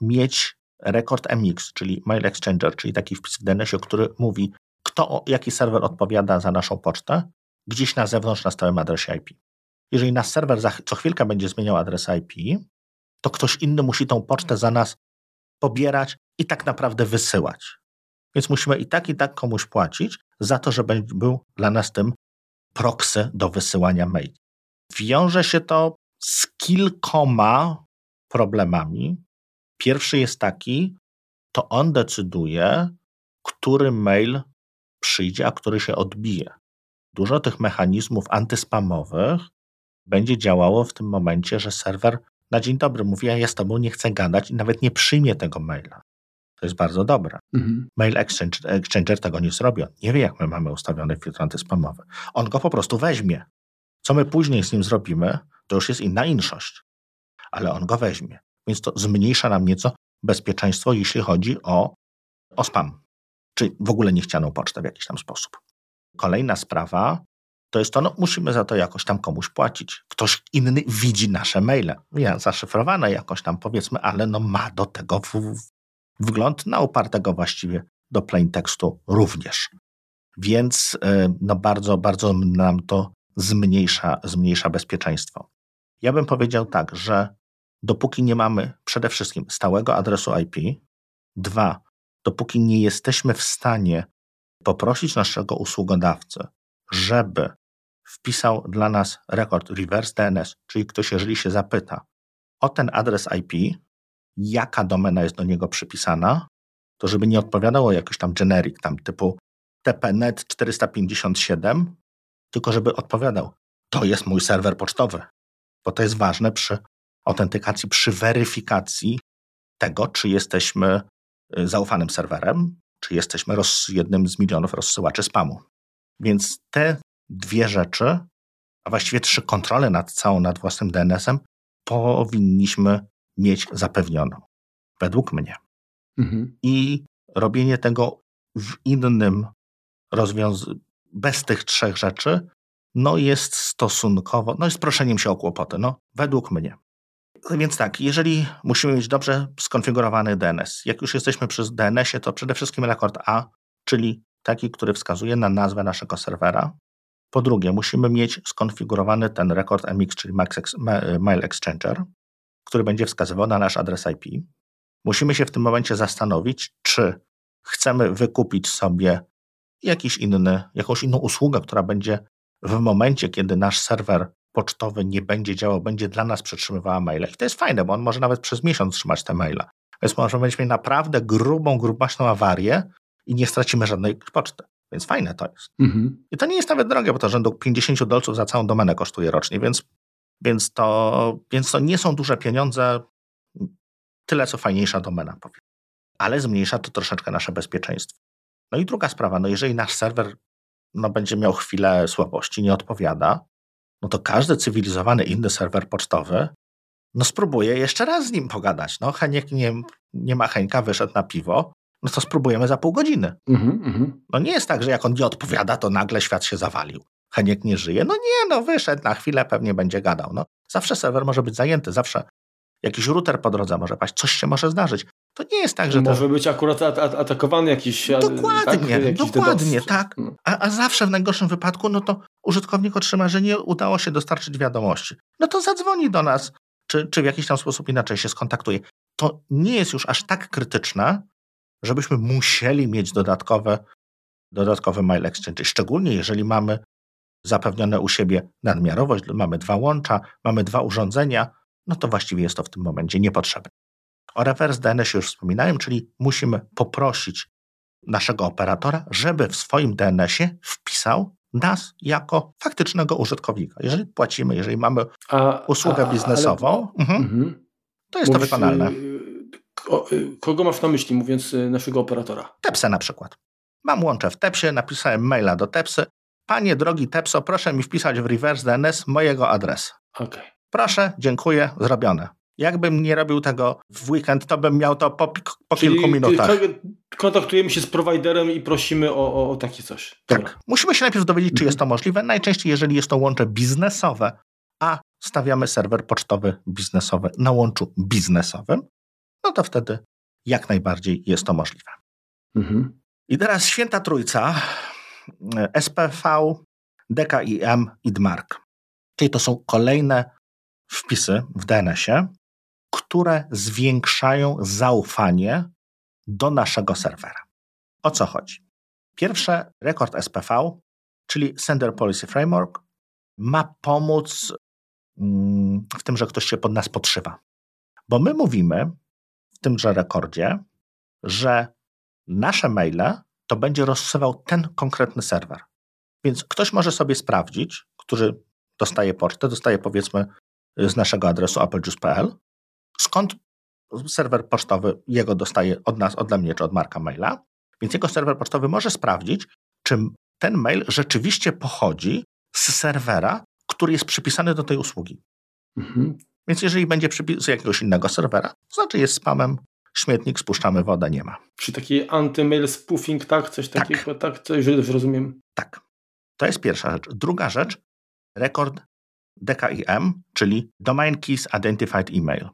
mieć rekord MX, czyli Mail Exchanger, czyli taki wpis w DNS-ie, który mówi, kto, jaki serwer odpowiada za naszą pocztę, gdzieś na zewnątrz na stałym adresie IP. Jeżeli nasz serwer za, co chwilkę będzie zmieniał adres IP, to ktoś inny musi tą pocztę za nas pobierać i tak naprawdę wysyłać. Więc musimy i tak, i tak komuś płacić za to, żeby był dla nas tym proxy do wysyłania maili. Wiąże się to z kilkoma problemami. Pierwszy jest taki, to on decyduje, który mail przyjdzie, a który się odbije. Dużo tych mechanizmów antyspamowych będzie działało w tym momencie, że serwer na dzień dobry mówi, ja z tobą nie chcę gadać i nawet nie przyjmie tego maila. To jest bardzo dobre. Mhm. Mail exchange, Exchanger tego nie zrobi. On nie wie, jak my mamy ustawiony filtr antyspamowy. On go po prostu weźmie. Co my później z nim zrobimy, to już jest inna inszość. Ale on go weźmie. Więc to zmniejsza nam nieco bezpieczeństwo, jeśli chodzi o, o spam. Czy w ogóle niechcianą pocztę w jakiś tam sposób. Kolejna sprawa to jest to, no musimy za to jakoś tam komuś płacić. Ktoś inny widzi nasze maile. Ja, zaszyfrowane jakoś tam powiedzmy, ale no ma do tego w, w, wgląd na upartego właściwie do plain tekstu również. Więc e, no bardzo, bardzo nam to zmniejsza, zmniejsza bezpieczeństwo. Ja bym powiedział tak, że dopóki nie mamy przede wszystkim stałego adresu IP, dwa, dopóki nie jesteśmy w stanie poprosić naszego usługodawcy, żeby wpisał dla nas rekord reverse DNS, czyli ktoś, jeżeli się zapyta o ten adres IP, jaka domena jest do niego przypisana, to żeby nie odpowiadało jakiś tam generic, tam typu TPNet 457, tylko żeby odpowiadał, to jest mój serwer pocztowy, bo to jest ważne przy autentykacji, przy weryfikacji tego, czy jesteśmy y, zaufanym serwerem, czy jesteśmy jednym z milionów rozsyłaczy spamu. Więc te dwie rzeczy, a właściwie trzy kontrole nad całą, nad własnym DNS-em, powinniśmy mieć zapewnioną. Według mnie. Mhm. I robienie tego w innym rozwiązaniu, bez tych trzech rzeczy, no jest stosunkowo, no jest proszeniem się o kłopoty, no według mnie. Więc tak, jeżeli musimy mieć dobrze skonfigurowany DNS, jak już jesteśmy przy DNS-ie, to przede wszystkim rekord A, czyli taki, który wskazuje na nazwę naszego serwera. Po drugie, musimy mieć skonfigurowany ten rekord MX, czyli Mail Exchanger, który będzie wskazywał na nasz adres IP. Musimy się w tym momencie zastanowić, czy chcemy wykupić sobie jakiś inny, jakąś inną usługę, która będzie w momencie, kiedy nasz serwer pocztowy nie będzie działał, będzie dla nas przetrzymywała maile. I to jest fajne, bo on może nawet przez miesiąc trzymać te maile. Więc możemy mieć naprawdę grubą, grubaśną awarię i nie stracimy żadnej poczty. Więc fajne to jest. Mhm. I to nie jest nawet drogie, bo to rzędu 50 dolców za całą domenę kosztuje rocznie, więc, więc, to, więc to nie są duże pieniądze, tyle co fajniejsza domena, powiem. Ale zmniejsza to troszeczkę nasze bezpieczeństwo. No i druga sprawa, no jeżeli nasz serwer no, będzie miał chwilę słabości, nie odpowiada, no to każdy cywilizowany inny serwer pocztowy no spróbuje jeszcze raz z nim pogadać. No Heniek nie, nie ma Henka, wyszedł na piwo, no to spróbujemy za pół godziny. Mm -hmm. No nie jest tak, że jak on nie odpowiada, to nagle świat się zawalił. Heniek nie żyje. No nie, no wyszedł na chwilę, pewnie będzie gadał. No zawsze serwer może być zajęty, zawsze jakiś router po drodze może paść, coś się może zdarzyć. To nie jest tak, że. Może być akurat atakowany jakiś. Dokładnie, tak? jakiś dokładnie, tak. No. A, a zawsze w najgorszym wypadku, no to użytkownik otrzyma, że nie udało się dostarczyć wiadomości. No to zadzwoni do nas, czy, czy w jakiś tam sposób inaczej się skontaktuje. To nie jest już aż tak krytyczne, żebyśmy musieli mieć dodatkowe, dodatkowe mail exchange. Szczególnie jeżeli mamy zapewnione u siebie nadmiarowość, mamy dwa łącza, mamy dwa urządzenia, no to właściwie jest to w tym momencie niepotrzebne. O reverse DNS już wspominałem, czyli musimy poprosić naszego operatora, żeby w swoim DNS-ie wpisał nas jako faktycznego użytkownika. Jeżeli płacimy, jeżeli mamy a, usługę a, biznesową, ale... mhm, mhm. to jest Mówisz, to wykonalne. Y, kogo masz na myśli, mówiąc y, naszego operatora? Tepsę na przykład. Mam łącze w Tepsie, napisałem maila do Tepsy. Panie drogi Tepso, proszę mi wpisać w reverse DNS mojego adresu. Okay. Proszę, dziękuję, zrobione. Jakbym nie robił tego w weekend, to bym miał to po, po kilku minutach. Kontaktujemy się z prowajderem i prosimy o, o, o takie coś. Dobra. Tak. Musimy się najpierw dowiedzieć, czy jest to możliwe. Najczęściej, jeżeli jest to łącze biznesowe, a stawiamy serwer pocztowy biznesowy na łączu biznesowym, no to wtedy jak najbardziej jest to możliwe. Mhm. I teraz święta trójca SPV, DKIM i DMARC. Czyli to są kolejne wpisy w DNS-ie, które zwiększają zaufanie do naszego serwera. O co chodzi? Pierwsze, rekord SPV, czyli Sender Policy Framework, ma pomóc mm, w tym, że ktoś się pod nas podszywa. Bo my mówimy w tymże rekordzie, że nasze maile to będzie rozsyłał ten konkretny serwer. Więc ktoś może sobie sprawdzić, który dostaje pocztę, dostaje powiedzmy z naszego adresu applejuice.pl, skąd serwer pocztowy jego dostaje od nas, ode mnie czy od Marka maila, więc jego serwer pocztowy może sprawdzić, czy ten mail rzeczywiście pochodzi z serwera, który jest przypisany do tej usługi. Mhm. Więc jeżeli będzie przypis z jakiegoś innego serwera, to znaczy jest spamem, śmietnik, spuszczamy wodę, nie ma. Czy taki anty-mail spoofing, tak? Coś tak. takiego, tak? To jeżeli dobrze rozumiem. Tak. To jest pierwsza rzecz. Druga rzecz, rekord DKIM, czyli Domain Keys Identified Email.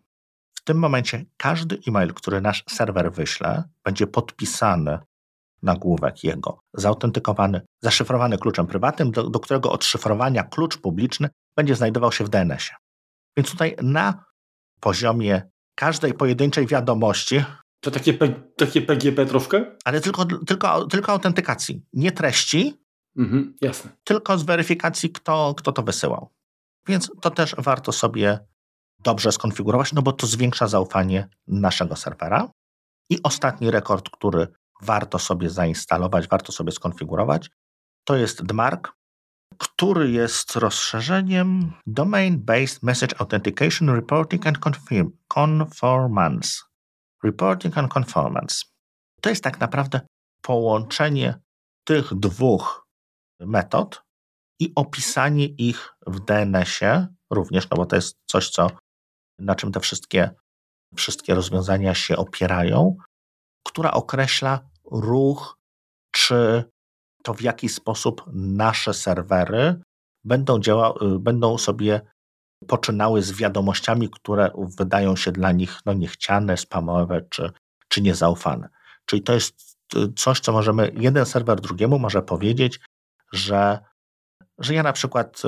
W tym momencie każdy e-mail, który nasz serwer wyśle, będzie podpisany nagłówek jego, zautentykowany, zaszyfrowany kluczem prywatnym, do, do którego odszyfrowania klucz publiczny będzie znajdował się w DNS-ie. Więc tutaj na poziomie każdej pojedynczej wiadomości. To takie, takie PGP troszkę? Ale tylko, tylko, tylko autentykacji, nie treści. Mhm, jasne. Tylko z weryfikacji, kto, kto to wysyłał. Więc to też warto sobie dobrze skonfigurować, no bo to zwiększa zaufanie naszego serwera. I ostatni rekord, który warto sobie zainstalować, warto sobie skonfigurować, to jest DMARC, który jest rozszerzeniem Domain Based Message Authentication Reporting and Conformance. Reporting and Conformance. To jest tak naprawdę połączenie tych dwóch metod i opisanie ich w DNS-ie również, no bo to jest coś, co, na czym te wszystkie, wszystkie rozwiązania się opierają, która określa ruch, czy to w jaki sposób nasze serwery będą, działa, y, będą sobie poczynały z wiadomościami, które wydają się dla nich no, niechciane, spamowe czy, czy niezaufane. Czyli to jest y, coś, co możemy, jeden serwer drugiemu może powiedzieć, że, że ja na przykład,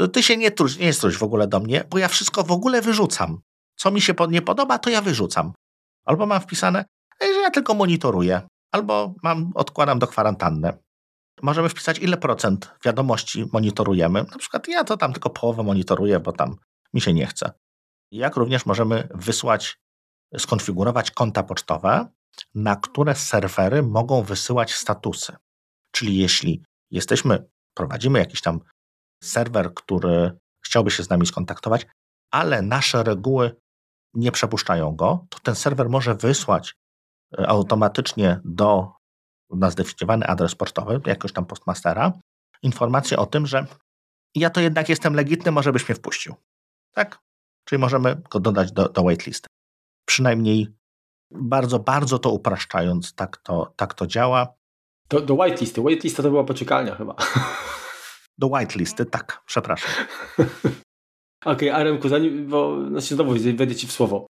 y, ty się nie truć, nie struś w ogóle do mnie, bo ja wszystko w ogóle wyrzucam. Co mi się nie podoba, to ja wyrzucam. Albo mam wpisane, że ja tylko monitoruję albo mam, odkładam do kwarantanny. Możemy wpisać, ile procent wiadomości monitorujemy. Na przykład ja to tam tylko połowę monitoruję, bo tam mi się nie chce. Jak również możemy wysłać, skonfigurować konta pocztowe, na które serwery mogą wysyłać statusy. Czyli jeśli jesteśmy, prowadzimy jakiś tam serwer, który chciałby się z nami skontaktować, ale nasze reguły nie przepuszczają go, to ten serwer może wysłać automatycznie do na zdefiniowany adres pocztowy, jakoś tam postmastera, informację o tym, że ja to jednak jestem legitny, może byś mnie wpuścił. Tak? Czyli możemy go dodać do, do waitlisty. Przynajmniej bardzo, bardzo to upraszczając, tak to, tak to działa. Do, do whitelisty. Whitelista to była poczekalnia chyba. Do whitelisty, tak, przepraszam. Okej, okay, Aremku, zanim, bo znaczy znowu wejdę ci w słowo.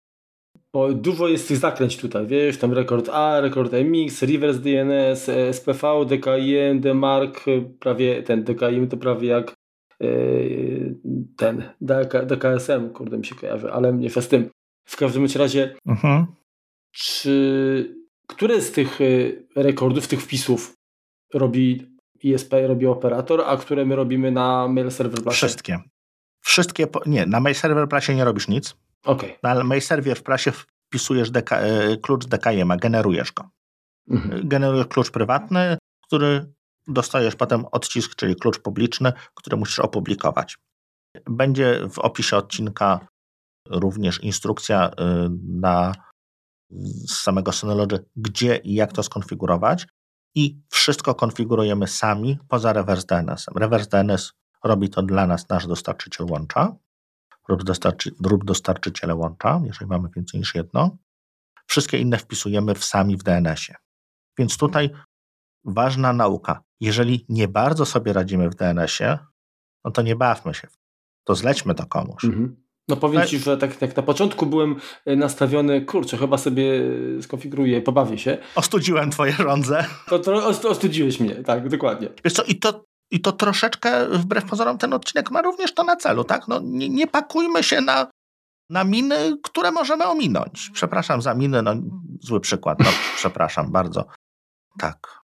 Bo dużo jest tych zakręć tutaj, wiesz, tam rekord A, rekord MX, reverse DNS, SPV, DKIM, DMARC, prawie ten DKIM to prawie jak yy, ten DK, DKSM, kurde mi się kojarzy, ale nie z tym. W każdym razie, mhm. czy które z tych e, rekordów, tych wpisów robi ISP, robi operator, a które my robimy na mail server? Wszystkie. Wszystkie, nie, na mail server nie robisz nic. Okay. Na MailSerwie w prasie wpisujesz deka, e, klucz DKIM, generujesz go. Mhm. Generujesz klucz prywatny, który dostajesz potem odcisk, czyli klucz publiczny, który musisz opublikować. Będzie w opisie odcinka również instrukcja e, na z samego Synology, gdzie i jak to skonfigurować i wszystko konfigurujemy sami poza reverse DNS-em. Reverse DNS robi to dla nas nasz dostarczyciel łącza lub, dostarczy, lub dostarczyciele łącza, jeżeli mamy więcej niż jedno. Wszystkie inne wpisujemy w sami w DNS-ie. Więc tutaj ważna nauka. Jeżeli nie bardzo sobie radzimy w DNS-ie, no to nie bawmy się. To zlećmy to komuś. Mhm. No powiem Ci, że tak, tak na początku byłem e, nastawiony, kurczę, chyba sobie skonfiguruję, pobawię się. Ostudziłem Twoje żądze. To, to ostudziłeś mnie, tak, dokładnie. Wiesz co, i to i to troszeczkę, wbrew pozorom, ten odcinek ma również to na celu, tak? No, nie, nie pakujmy się na, na miny, które możemy ominąć. Przepraszam za miny, no zły przykład, no przepraszam bardzo. Tak.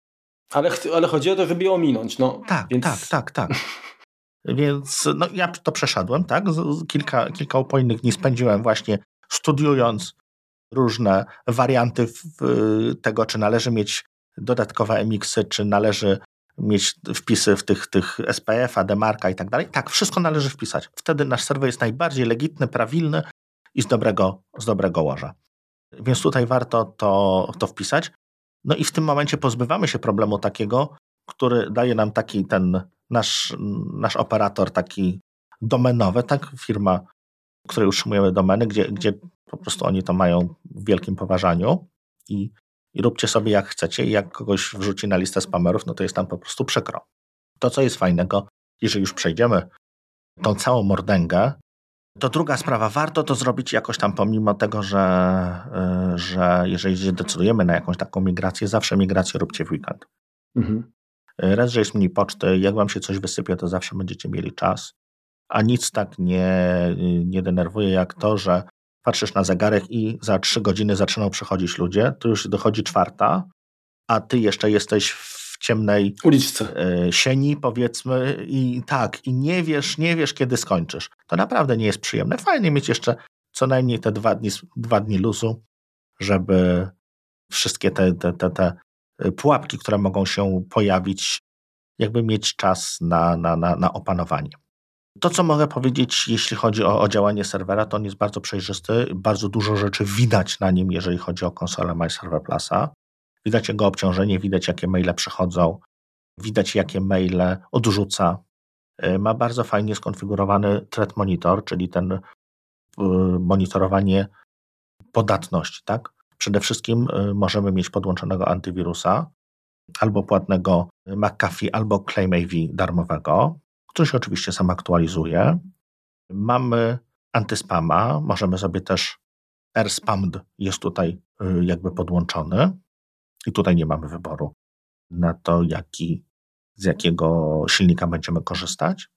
Ale, ale chodzi o to, żeby je ominąć, no. Tak, więc... tak, tak, tak. Więc no, ja to przeszedłem, tak? Kilka, kilka upojnych dni spędziłem właśnie studiując różne warianty tego, czy należy mieć dodatkowe emiksy, czy należy mieć wpisy w tych, tych SPF, ADMarka i tak dalej. Tak, wszystko należy wpisać. Wtedy nasz serwer jest najbardziej legitny, prawilny i z dobrego, z dobrego łoża. Więc tutaj warto to, to wpisać. No i w tym momencie pozbywamy się problemu takiego, który daje nam taki ten nasz, nasz operator taki domenowy, tak, firma, której utrzymujemy domeny, gdzie, gdzie po prostu oni to mają w wielkim poważaniu i, i róbcie sobie jak chcecie i jak kogoś wrzuci na listę spamerów, no to jest tam po prostu przykro. To, co jest fajnego, jeżeli już przejdziemy tą całą mordęgę, to druga sprawa, warto to zrobić jakoś tam, pomimo tego, że, e, że jeżeli zdecydujemy na jakąś taką migrację, zawsze migrację róbcie w weekend. Mhm. Raz, że jest mniej poczty, jak wam się coś wysypie, to zawsze będziecie mieli czas. A nic tak nie, nie denerwuje, jak to, że patrzysz na zegarek i za trzy godziny zaczynają przychodzić ludzie, to już dochodzi czwarta, a ty jeszcze jesteś w ciemnej uliczce e, sieni, powiedzmy, i tak, i nie wiesz, nie wiesz, kiedy skończysz. To naprawdę nie jest przyjemne. Fajnie mieć jeszcze co najmniej te dwa dni, dwa dni luzu, żeby wszystkie te, te, te, te pułapki, które mogą się pojawić, jakby mieć czas na, na, na, na opanowanie. To, co mogę powiedzieć, jeśli chodzi o, o, działanie serwera, to on jest bardzo przejrzysty. Bardzo dużo rzeczy widać na nim, jeżeli chodzi o konsolę MyServer Plusa. Widać jego obciążenie, widać jakie maile przychodzą, widać jakie maile odrzuca. Y, ma bardzo fajnie skonfigurowany threat monitor, czyli ten y, monitorowanie podatności, tak? Przede wszystkim y, możemy mieć podłączonego antywirusa, albo płatnego McAfee, albo ClaimAV darmowego, który się oczywiście sam aktualizuje. Mamy antyspama, możemy sobie też AirSpammed jest tutaj jakby podłączony. I tutaj nie mamy wyboru na to, jaki, z jakiego silnika będziemy korzystać.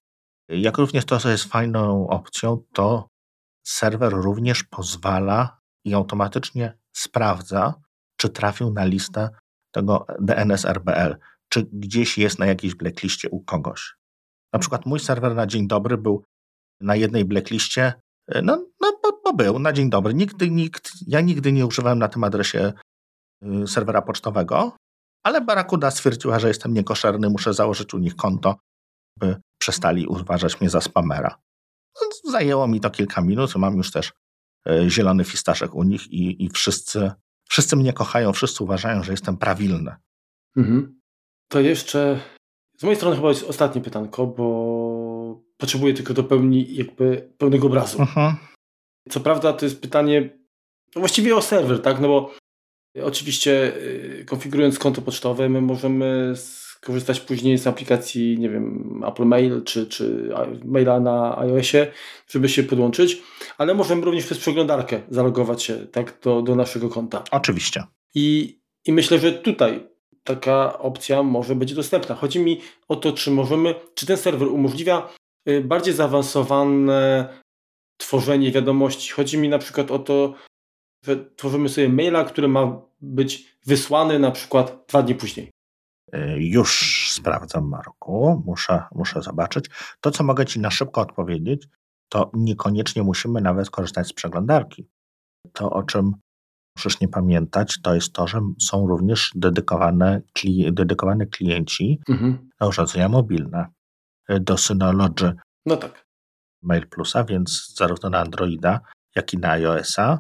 Jak również to, co jest fajną opcją, to serwer również pozwala i automatycznie sprawdza, czy trafił na listę tego DNS RBL, czy gdzieś jest na jakiejś blackliście u kogoś. Na przykład mój serwer na dzień dobry był na jednej blackliście, no, no bo, bo był na dzień dobry. Nigdy, nikt, ja nigdy nie używałem na tym adresie Y, serwera pocztowego, ale Barakuda stwierdziła, że jestem niekoszerny, muszę założyć u nich konto, by przestali uważać mnie za spamera. No, zajęło mi to kilka minut, mam już też y, zielony fistaszek u nich i, i wszyscy, wszyscy mnie kochają, wszyscy uważają, że jestem prawilny. Mhm. To jeszcze z mojej strony chyba jest ostatnie pytanko, bo potrzebuję tylko do pełni jakby pełnego obrazu. Mhm. Co prawda to jest pytanie właściwie o serwer, tak? No bo Oczywiście y, konfigurując konto pocztowe, my możemy skorzystać później z aplikacji, nie wiem, Apple Mail czy, czy maila na iOSie, żeby się podłączyć, ale możemy również przez przeglądarkę zalogować się tak, do, do naszego konta. Oczywiście. I, I myślę, że tutaj taka opcja może być dostępna. Chodzi mi o to, czy możemy, czy ten serwer umożliwia y, bardziej zaawansowane tworzenie wiadomości. Chodzi mi na przykład o to, że tworzymy sobie maila, który ma być wysłany na przykład dwa dni później. E, już sprawdzam, Marku. Muszę, muszę zobaczyć. To, co mogę Ci na szybko odpowiedzieć, to niekoniecznie musimy nawet korzystać z przeglądarki. To, o czym musisz nie pamiętać, to jest to, że są również dedykowane, kli, dedykowane klienci mhm. na urządzenia mobilne do Synology no tak. Mail Plusa, więc zarówno na Androida, jak i na iOS-a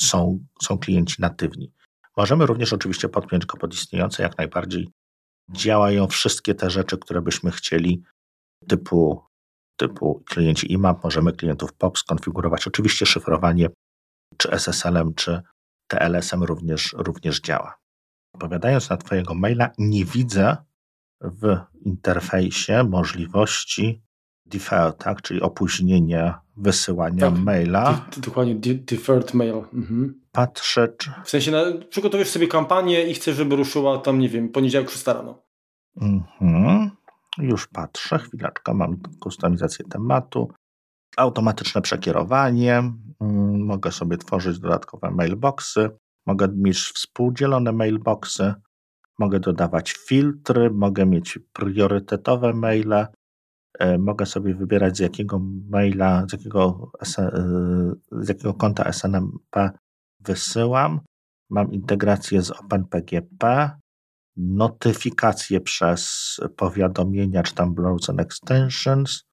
są, są klienci natywni. Możemy również oczywiście podpiąć go pod istniejące, jak najbardziej działają wszystkie te rzeczy, które byśmy chcieli, typu, typu klienci IMAP, możemy klientów POP skonfigurować. Oczywiście szyfrowanie czy SSL-em, czy TLS-em również, również działa. Odpowiadając na Twojego maila, nie widzę w interfejsie możliwości defer, tak, czyli opóźnienia wysyłania tak, maila. dokładnie, deferred mail. Mhm. Patrzę, czy... W sensie na, przygotowujesz sobie kampanię i chcesz, żeby ruszyła tam, nie wiem, poniedziałek 6 rano. Mhm. Już patrzę, chwileczkę, mam kustomizację tematu, automatyczne przekierowanie, mm, mogę sobie tworzyć dodatkowe mailboxy, mogę mieć współdzielone mailboxy, mogę dodawać filtry, mogę mieć priorytetowe maile, E, mogę sobie wybierać z jakiego maila, z jakiego, e, z jakiego konta SNMP wysyłam, mam integrację z OpenPGP, notyfikacje przez powiadomienia czy tam Browse and Extensions,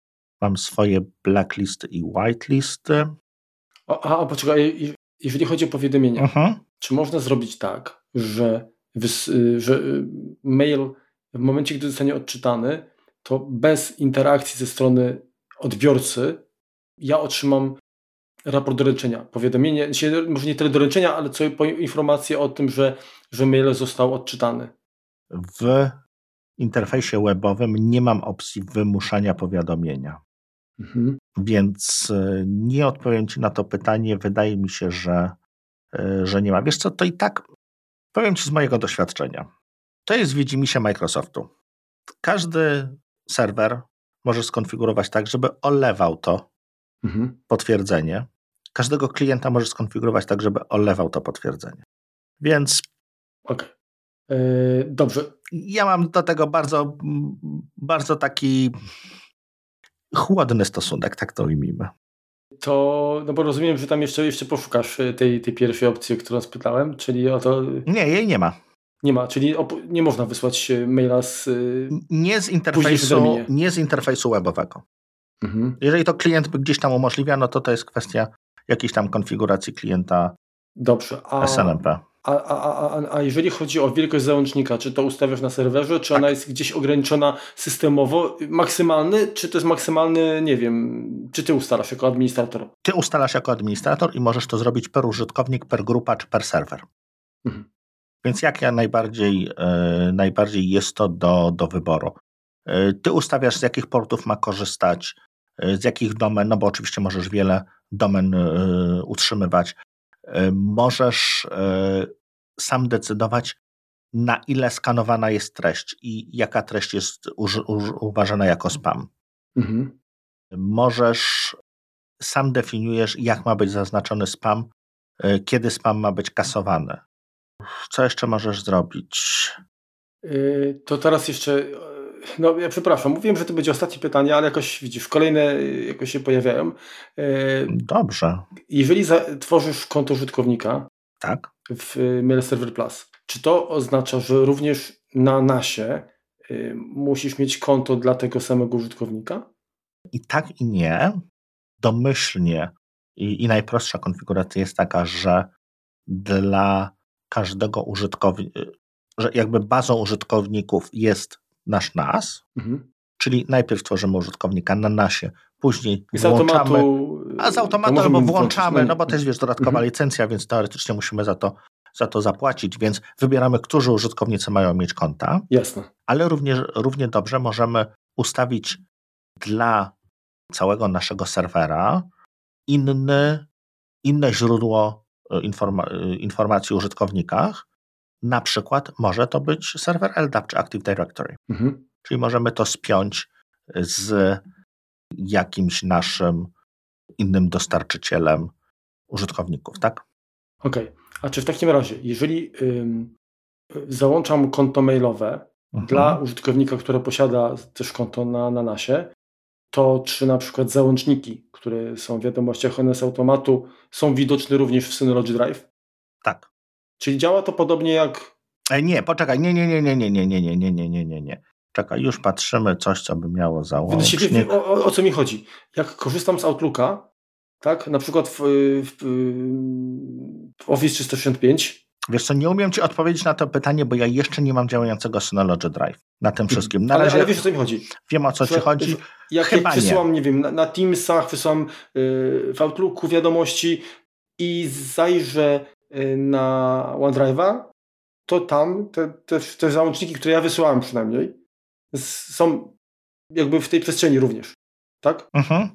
mam swoje blacklisty i whitelisty. A, a poczekaj, jeżeli chodzi o powiadomienia, Mhm. czy można zrobić tak, że, wys- że mail w momencie, gdy zostanie odczytany, to bez interakcji ze strony odbiorcy ja otrzymam raport doręczenia, powiadomienie, może nie tyle doręczenia, ale co informację o tym, że, że mail został odczytany. W interfejsie webowym nie mam opcji wymuszania powiadomienia. Mhm. Więc e, nie odpowiem Ci na to pytanie. Wydaje mi się, że, e, że nie ma. Wiesz co, to i tak powiem Ci z mojego doświadczenia. To jest widzimisię Microsoftu. Każdy serwer może skonfigurować tak, żeby olewał to mhm. potwierdzenie. Każdego klienta może skonfigurować tak, żeby olewał to potwierdzenie. Więc. Okay. Yy, dobrze. Ja mam do tego bardzo, bardzo taki chłodny stosunek, tak to ujmijmy. To, no bo rozumiem, że tam jeszcze, jeszcze poszukasz tej, tej pierwszej opcji, o którą spytałem, czyli o to... Nie, jej nie ma. Nie ma, czyli nie można wysłać maila z... Nie z interfejsu, nie z interfejsu webowego. Mhm. Jeżeli to klient by gdzieś tam umożliwia, no to to jest kwestia jakiejś tam konfiguracji klienta Dobrze. A, SNMP. A, a, a, a jeżeli chodzi o wielkość załącznika, czy to ustawiasz na serwerze, czy tak. ona jest gdzieś ograniczona systemowo? Maksymalny, czy to jest maksymalny, nie wiem, czy ty ustalasz jako administrator? Ty ustalasz jako administrator i możesz to zrobić per użytkownik, per grupa, czy per serwer. Mhm. Więc jak ja najbardziej, e, najbardziej jest to do, do wyboru. E, ty ustawiasz, z jakich portów ma korzystać, e, z jakich domen, no bo oczywiście możesz wiele domen utrzymywać. E, możesz e, sam decydować, na ile skanowana jest treść i jaka treść jest uważana jako spam. Mhm. Możesz, sam definiujesz, jak ma być zaznaczony spam, kiedy spam ma być kasowany. Co jeszcze możesz zrobić? To teraz jeszcze no ja przepraszam, mówiłem, że to będzie ostatnie pytanie, ale jakoś widzisz, kolejne y, jakoś się pojawiają. E, Dobrze. Jeżeli tworzysz konto użytkownika tak. w y, Mail Server Plus, czy to oznacza, że również na nasie y, musisz mieć konto dla tego samego użytkownika? I tak i nie. Domyślnie i, i najprostsza konfiguracja jest taka, że dla każdego użytkownika, że jakby bazą użytkowników jest nasz NAS, mhm. czyli najpierw tworzymy użytkownika na NASie, później z włączamy, automatu, a z automatu albo włączamy, no bo to jest wiesz, dodatkowa mhm. licencja, więc teoretycznie musimy za to, za to zapłacić, więc wybieramy, którzy użytkownicy mają mieć konta. Jasne. Ale również, równie dobrze możemy ustawić dla całego naszego serwera inny, inne źródło e, informa e, informacji o użytkownikach, na przykład może to być serwer LDAP czy Active Directory. Mhm. Czyli możemy to spiąć z jakimś naszym innym dostarczycielem użytkowników, tak? Okej. Okay. A czy w takim razie, jeżeli ym, załączam konto mailowe mhm. dla użytkownika, który posiada też konto na, na nasie, to czy na przykład załączniki, które są w wiadomościach ONS automatu, są widoczne również w Synology Drive? Tak. Czyli działa to podobnie jak. Nie, poczekaj, nie, nie, nie, nie, nie, nie, nie, nie, nie, nie, nie, nie, nie. Czekaj, już patrzymy coś, co by miało załącznik. O, o, o co mi chodzi? Jak korzystam z Outlooka, tak, na przykład w, w, w Office 365. Wiesz co, nie umiem Ci odpowiedzieć na to pytanie, bo ja jeszcze nie mam działającego Synology Drive na tym wszystkim. Na ale, razie ale wiesz o co mi chodzi? Wiem o co Ci chodzi. Jak, Chyba jak wysyłam, nie, nie wiem, na, na Teamsach, wysyłam yy, w Outlooku wiadomości i zajrzę Y, na OneDrive'a, to tam te, te, te załączniki, które ja wysyłałem przynajmniej, są jakby w tej przestrzeni również. Tak? Mhm.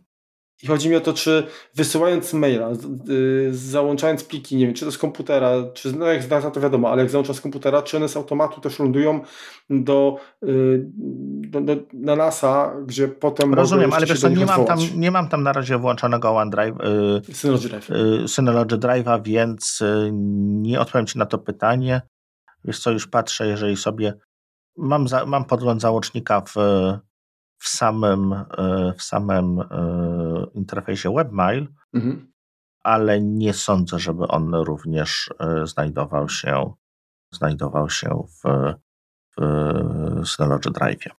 I chodzi mi o to, czy wysyłając maila, yy, załączając pliki, nie wiem, czy to z komputera, czy no jak z data to wiadomo, ale jak załączam z komputera, czy one z automatu też lądują do, yy, do, do na NASA, gdzie potem Rozumiem, ale wiesz nie mam, tam, nie mam tam na razie włączonego OneDrive, yy, Synology Drive. Yy, Synology Drive'a, więc nie odpowiem Ci na to pytanie. Wiesz co, już patrzę, jeżeli sobie mam, za, mam podgląd załącznika w w samym, e, w samym e, interfejsie WebMail, mhm. ale nie sądzę, żeby on również e, znajdował się, znajdował się w, w Synology Drive.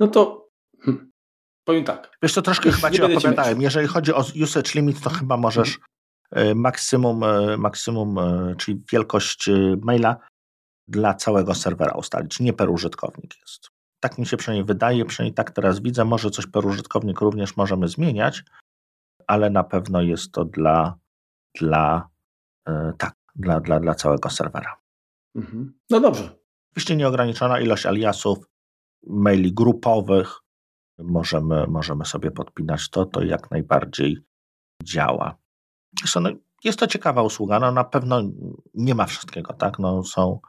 No to hmm, powiem tak. Wiesz, to troszkę chyba ci opowiadałem. Jeżeli chodzi o usage limit, to chyba możesz hmm. maksimum, maksimum, czyli wielkość maila dla całego serwera ustalić, nie per użytkownik jest. Tak mi się przynajmniej wydaje, przynajmniej tak teraz widzę. Może coś per użytkownik również możemy zmieniać, ale na pewno jest to dla, dla yy, tak, dla, dla, dla całego serwera. Mhm. No dobrze. Oczywiście nieograniczona ilość aliasów, maili grupowych. Możemy, możemy sobie podpinać to, to jak najbardziej działa. No, jest to ciekawa usługa, no na pewno nie ma wszystkiego, tak? No są,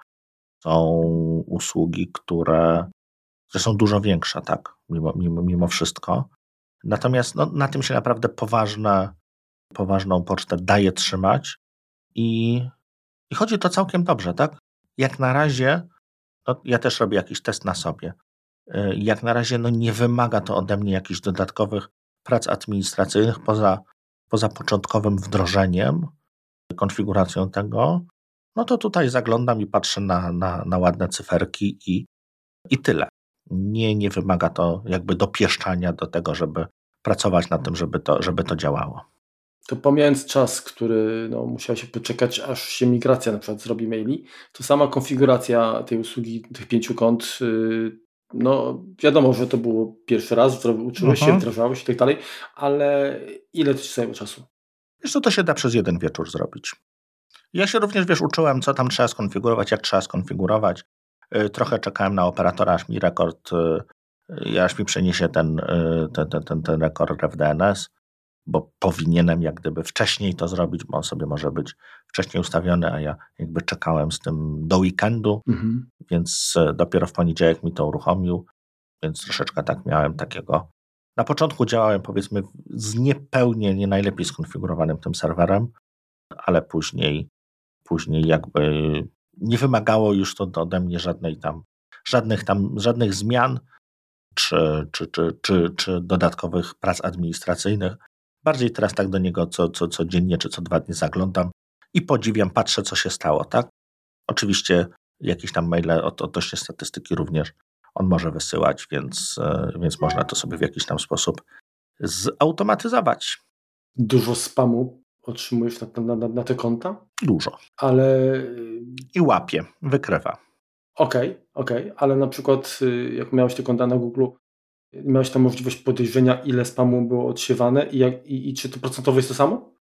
są usługi, które, są dużo większe, tak? Mimo, mimo, mimo wszystko. Natomiast no, na tym się naprawdę poważne, poważną pocztę daje trzymać i, i chodzi to całkiem dobrze, tak? Jak na razie, no, ja też robię jakiś test na sobie. Y, jak na razie no, nie wymaga to ode mnie jakichś dodatkowych prac administracyjnych poza, poza początkowym wdrożeniem, konfiguracją tego, no to tutaj zaglądam i patrzę na, na, na ładne cyferki i, i tyle nie, nie wymaga to jakby dopieszczania do tego, żeby pracować nad tym, żeby to, żeby to działało. To pomijając czas, który no, musiał się poczekać, aż się migracja na przykład zrobi maili, to sama konfiguracja tej usługi, tych pięciu kont, yy, no wiadomo, że to było pierwszy raz, uczyłeś mhm. się, wdrażałeś i tak dalej, ale ile to ci zajęło czasu? Wiesz co, to się da przez jeden wieczór zrobić. Ja się również, wiesz, uczyłem, co tam trzeba skonfigurować, jak trzeba skonfigurować. Y, trochę czekałem na operatora, aż mi rekord, y, aż mi przeniesie ten, y, ten, ten, ten, ten rekord RefDNS, bo powinienem jak gdyby wcześniej to zrobić, bo on sobie może być wcześniej ustawiony, a ja jakby czekałem z tym do weekendu, mhm. więc dopiero w poniedziałek mi to uruchomił, więc troszeczkę tak miałem takiego. Na początku działałem powiedzmy z niepełnie, nie najlepiej skonfigurowanym tym serwerem, ale później, później jakby nie wymagało już to ode mnie żadnej tam, żadnych tam, żadnych zmian czy, czy, czy, czy, czy dodatkowych prac administracyjnych. Bardziej teraz tak do niego co, co, codziennie czy co dwa dni zaglądam i podziwiam, patrzę, co się stało, tak? Oczywiście jakieś tam maile odnośnie statystyki również on może wysyłać, więc, więc można to sobie w jakiś tam sposób zautomatyzować. Dużo spamu otrzymujesz na, na, na, na te konta? Dużo. Ale... I łapie, wykrywa. Okej, okay, okej, okay. ale na przykład y, jak miałeś te konta na Google, miałeś tam możliwość podejrzenia, ile spamu było odsiewane i, jak, i, i czy to procentowo jest to samo?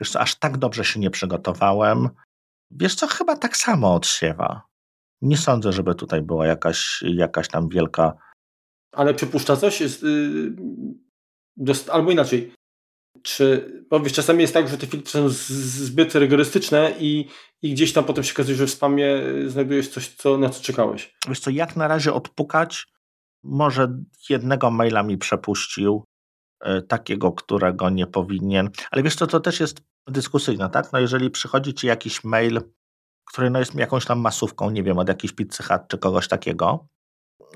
Wiesz co, aż tak dobrze się nie przygotowałem. Wiesz co, chyba tak samo odsiewa. Nie sądzę, żeby tutaj była jakaś, jakaś tam wielka... Ale przypuszcza coś? Jest, yy, dost, albo inaczej, czy, bo wiesz, czasami jest tak, że te filtry są zbyt rygorystyczne i, i gdzieś tam potem się okazuje, że w spamie znajdujesz coś, co, na co czekałeś. Wiesz co, jak na razie odpukać, może jednego maila mi przepuścił, y, takiego, którego nie powinien, ale wiesz co, to też jest dyskusyjne, tak? No jeżeli przychodzi ci jakiś mail, który no jest jakąś tam masówką, nie wiem, od jakiejś pizzy Hut czy kogoś takiego,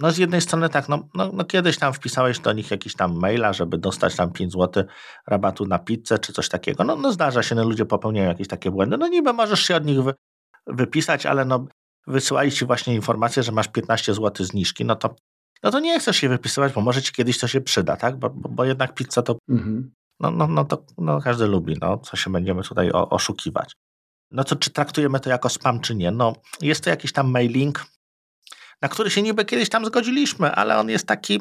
no z jednej strony tak, no, no, no, kiedyś tam wpisałeś do nich jakiś tam maila, żeby dostać tam 5 zł rabatu na pizzę czy coś takiego. No, no zdarza się, no ludzie popełniają jakieś takie błędy. No niby możesz się od nich wy, wypisać, ale no wysyłali ci właśnie informację, że masz 15 zł zniżki, no to, no to nie chcesz się wypisywać, bo może ci kiedyś to się przyda, tak? Bo, bo, bo jednak pizza to, mhm. no, no, no to no, każdy lubi, no co się będziemy tutaj oszukiwać. No to czy traktujemy to jako spam, czy nie? No jest to jakiś tam mailing, na który się niby kiedyś tam zgodziliśmy, ale on jest taki,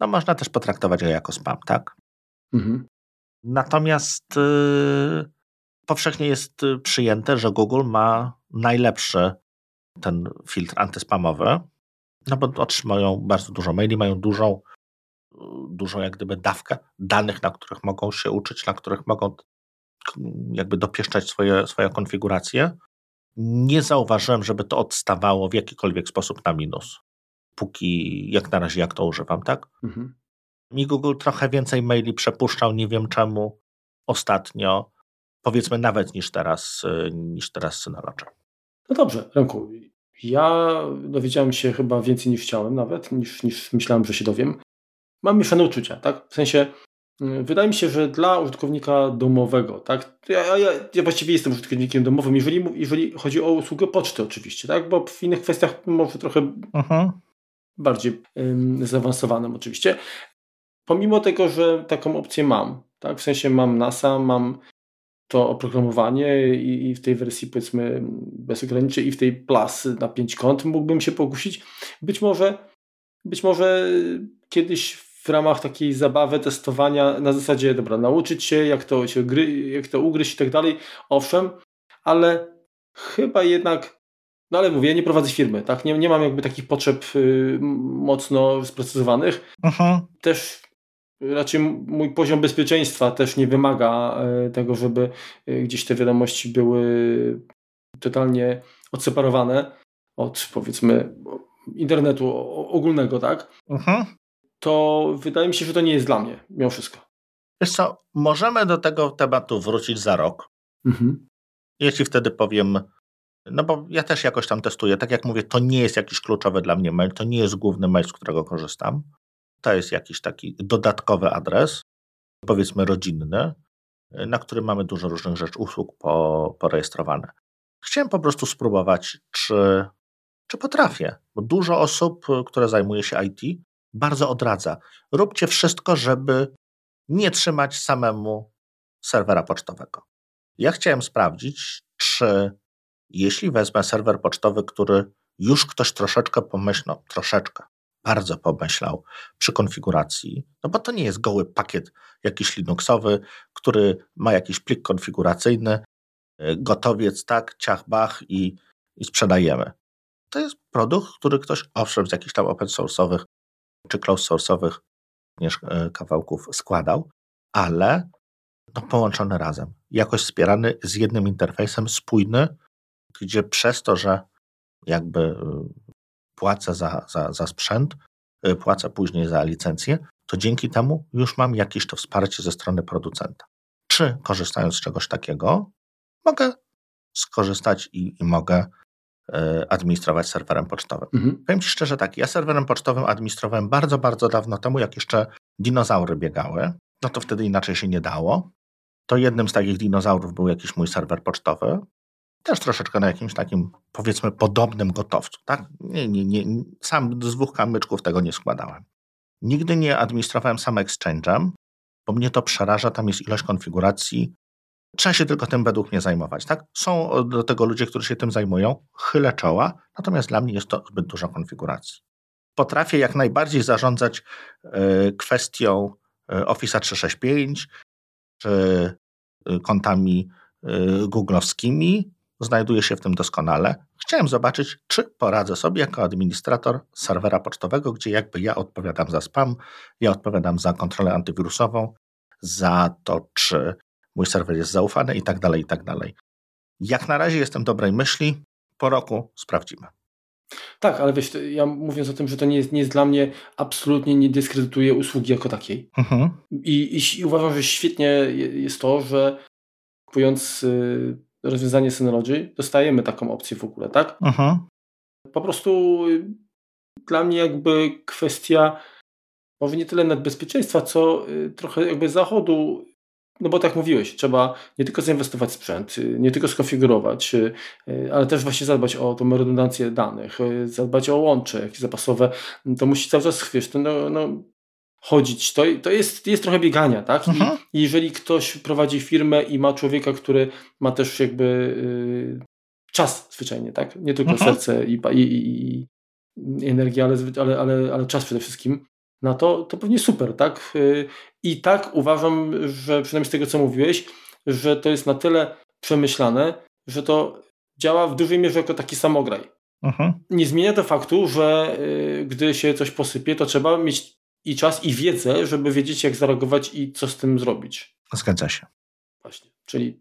no można też potraktować go jako spam, tak? Mhm. Natomiast yy, powszechnie jest przyjęte, że Google ma najlepszy ten filtr antyspamowy, no bo otrzymują bardzo dużo maili, mają dużą, dużą jak gdyby dawkę danych, na których mogą się uczyć, na których mogą jakby dopieszczać swoje, swoje konfiguracje nie zauważyłem, żeby to odstawało w jakikolwiek sposób na minus. Póki jak na razie jak to używam, tak? Mhm. Mi Google trochę więcej maili przepuszczał, nie wiem czemu, ostatnio, powiedzmy nawet niż teraz, y, niż teraz Synology. No dobrze, Remku, ja dowiedziałem się chyba więcej niż chciałem nawet, niż, niż myślałem, że się dowiem. Mam mieszane uczucia, tak? W sensie Wydaje mi się, że dla użytkownika domowego, tak? Ja, ja, ja właściwie jestem użytkownikiem domowym, jeżeli, jeżeli chodzi o usługę poczty oczywiście, tak? Bo w innych kwestiach może trochę uh-huh. bardziej ym, zaawansowanym oczywiście. Pomimo tego, że taką opcję mam, tak? W sensie mam NASA, mam to oprogramowanie i, i w tej wersji powiedzmy bez ograniczeń i w tej Plus na 5 kont mógłbym się pokusić. Być może, być może kiedyś w ramach takiej zabawy, testowania na zasadzie, dobra, nauczyć się, jak to się gry, jak to ugryźć i tak dalej, owszem, ale chyba jednak, no ale mówię, ja nie prowadzę firmy, tak, nie, nie mam jakby takich potrzeb y, mocno sprecyzowanych. Aha. Też raczej mój poziom bezpieczeństwa też nie wymaga y, tego, żeby y, gdzieś te wiadomości były totalnie odseparowane od powiedzmy internetu ogólnego, tak? Mhm to wydaje mi się, że to nie jest dla mnie, mimo wszystko. Wiesz co, możemy do tego tematu wrócić za rok. Mhm. Jeśli wtedy powiem, no bo ja też jakoś tam testuję. Tak jak mówię, to nie jest jakiś kluczowy dla mnie mail, to nie jest główny mail, z którego korzystam. To jest jakiś taki dodatkowy adres, powiedzmy rodzinny, na którym mamy dużo różnych rzeczy, usług po, porejestrowane. Chciałem po prostu spróbować, czy, czy potrafię, bo dużo osób, które zajmuje się IT, bardzo odradza. Róbcie wszystko, żeby nie trzymać samemu serwera pocztowego. Ja chciałem sprawdzić, czy jeśli wezmę serwer pocztowy, który już ktoś troszeczkę pomyślał, troszeczkę, bardzo pomyślał przy konfiguracji, no bo to nie jest goły pakiet jakiś Linuxowy, który ma jakiś plik konfiguracyjny, y, gotowiec, tak, ciach, bach i, i sprzedajemy. To jest produkt, który ktoś, owszem, z jakichś tam open source'owych czy closed source'owych e, kawałków składał, ale no, połączony razem. Jakoś wspierany z jednym interfejsem, spójny, gdzie przez to, że jakby e, płacę za, za, za sprzęt, e, płacę później za licencję, to dzięki temu już mam jakieś to wsparcie ze strony producenta. Czy korzystając z czegoś takiego, mogę skorzystać i, i mogę administrować serwerem pocztowym. Mhm. Powiem Ci szczerze tak, ja serwerem pocztowym administrowałem bardzo, bardzo dawno temu, jak jeszcze dinozaury biegały, no to wtedy inaczej się nie dało. To jednym z takich dinozaurów był jakiś mój serwer pocztowy, też troszeczkę na jakimś takim, powiedzmy, podobnym gotowcu. Tak? Nie, nie, nie, sam z dwóch kamyczków tego nie składałem. Nigdy nie administrowałem sam Exchange'em, bo mnie to przeraża, tam jest ilość konfiguracji Trzeba się tylko tym według mnie zajmować. Tak? Są do tego ludzie, którzy się tym zajmują, chylę czoła, natomiast dla mnie jest to zbyt dużo konfiguracji. Potrafię jak najbardziej zarządzać e, kwestią e, Office 365 czy e, kontami googlowskimi. Znajduję się w tym doskonale. Chciałem zobaczyć, czy poradzę sobie jako administrator serwera pocztowego, gdzie jakby ja odpowiadam za spam, ja odpowiadam za kontrolę antywirusową, za to, czy mój serwer jest zaufany i tak dalej, i tak dalej. Jak na razie jestem dobrej myśli, po roku sprawdzimy. Tak, ale wiesz, ja mówiąc o tym, że to nie jest, nie jest dla mnie, absolutnie nie dyskredytuje usługi jako takiej. Mhm. I, I, I, uważam, że świetnie jest to, że kupując y, rozwiązanie Synology, dostajemy taką opcję w ogóle, tak? Mhm. Po prostu y, dla mnie jakby kwestia może nie tyle nadbezpieczeństwa, co y, trochę jakby zachodu no bo tak mówiłeś, trzeba nie tylko zainwestować w sprzęt, y, nie tylko skonfigurować, y, y, ale też właśnie zadbać o tą redundancję danych, zadbać o łącze jakieś zapasowe. To musi cały czas, wiesz, to no, no, chodzić. To, to jest, jest trochę biegania, tak? Mhm. I jeżeli ktoś prowadzi firmę i ma człowieka, który ma też jakby czas zwyczajnie, tak? Nie tylko mhm. serce i, i, i, i energię, ale, ale, ale, ale czas przede wszystkim, na to, to pewnie super, tak? Y, I tak uważam, że przynajmniej z tego, co mówiłeś, że to jest na tyle przemyślane, że to działa w dużej mierze jako taki samograj. Mhm. Nie zmienia to faktu, że y, gdy się coś posypie, to trzeba mieć i czas, i wiedzę, żeby wiedzieć, jak zareagować i co z tym zrobić. Zgadza się. Właśnie. Czyli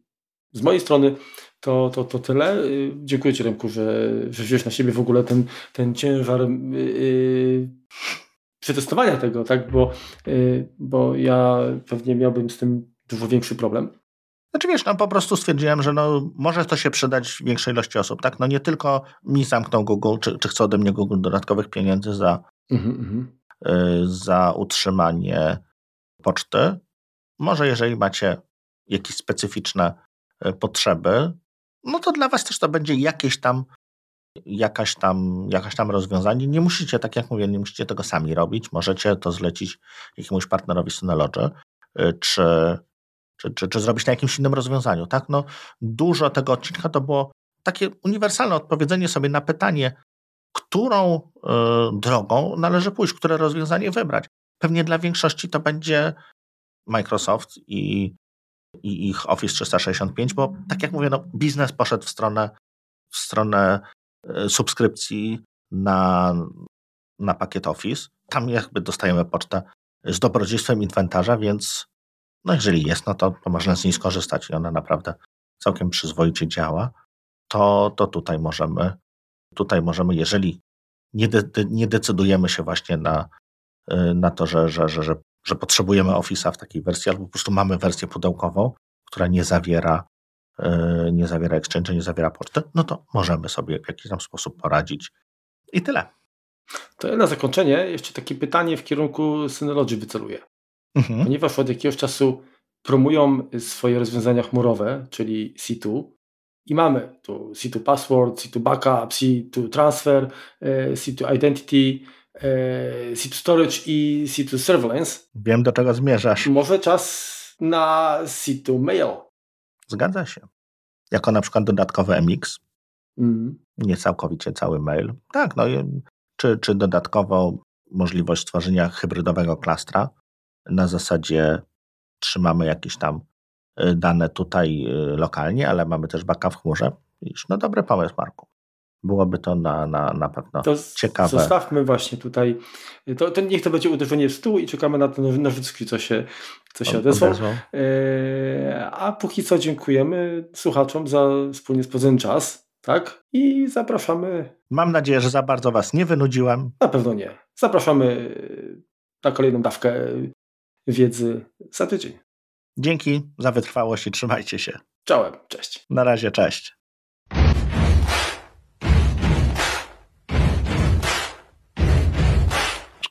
z mojej strony to, to, to tyle. Y, dziękuję Ci, Remku, że, że wziąłeś na siebie w ogóle ten, ten ciężar. Yy, przetestowania tego, tak? Bo, yy, bo ja pewnie miałbym z tym dużo większy problem. Znaczy wiesz, no po prostu stwierdziłem, że no, może to się przydać większej ilości osób, tak? No nie tylko mi zamknął Google, czy, czy chce ode mnie Google dodatkowych pieniędzy za, mm -hmm. y, za utrzymanie poczty, Może jeżeli macie jakieś specyficzne e, potrzeby, no to dla Was też to będzie jakieś tam, jakaś tam, jakaś tam rozwiązanie. Nie musicie, tak jak mówię, nie musicie tego sami robić. Możecie to zlecić jakiemuś partnerowi Synology, y, czy, czy, czy, czy zrobić na jakimś innym rozwiązaniu. Tak? No, dużo tego odcinka to było takie uniwersalne odpowiedzenie sobie na pytanie, którą y, drogą należy pójść, które rozwiązanie wybrać. Pewnie dla większości to będzie Microsoft i i ich Office 365, bo tak jak mówię, no, biznes poszedł w stronę, w stronę subskrypcji na, na pakiet Office. Tam jakby dostajemy pocztę z dobrodziejstwem inwentarza, więc no jeżeli jest, no to, to można z niej skorzystać i ona naprawdę całkiem przyzwoicie działa, to, to tutaj możemy, tutaj możemy, jeżeli nie, de, nie decydujemy się właśnie na, e, na to, że, że, że, że potrzebujemy Office'a w takiej wersji, albo po prostu mamy wersję pudełkową, która nie zawiera, e, nie zawiera Exchange, nie zawiera poczty, no to możemy sobie w jakiś tam sposób poradzić. I tyle. To ja na zakończenie jeszcze takie pytanie w kierunku Synology wyceluję. Mhm. Ponieważ od jakiegoś czasu promują swoje rozwiązania chmurowe, czyli C2, i mamy tu C2 Password, C2 Backup, C2 Transfer, e, C2 Identity, C2 Storage i C2 Surveillance. Wiem, do czego zmierzasz. Może czas na C2 Mail. Zgadza się. Jako na przykład dodatkowy MX. Mm. Nie całkowicie cały mail. Tak, no czy, czy dodatkowo możliwość stworzenia hybrydowego klastra na zasadzie trzymamy jakieś tam y, dane tutaj y, lokalnie, ale mamy też backup w chmurze. No dobry pomysł, Marku byłoby to na, na, na pewno to ciekawe. Zostawmy właśnie tutaj, to, to niech to będzie uderzenie w stół i czekamy na te nożyczki, co się, co się odezwą. E, a póki co dziękujemy słuchaczom za wspólnie spędzony czas. Tak? I zapraszamy. Mam nadzieję, że za bardzo Was nie wynudziłem. Na pewno nie. Zapraszamy na kolejną dawkę wiedzy za tydzień. Dzięki za wytrwałość i trzymajcie się. Czołem, cześć. Na razie, cześć.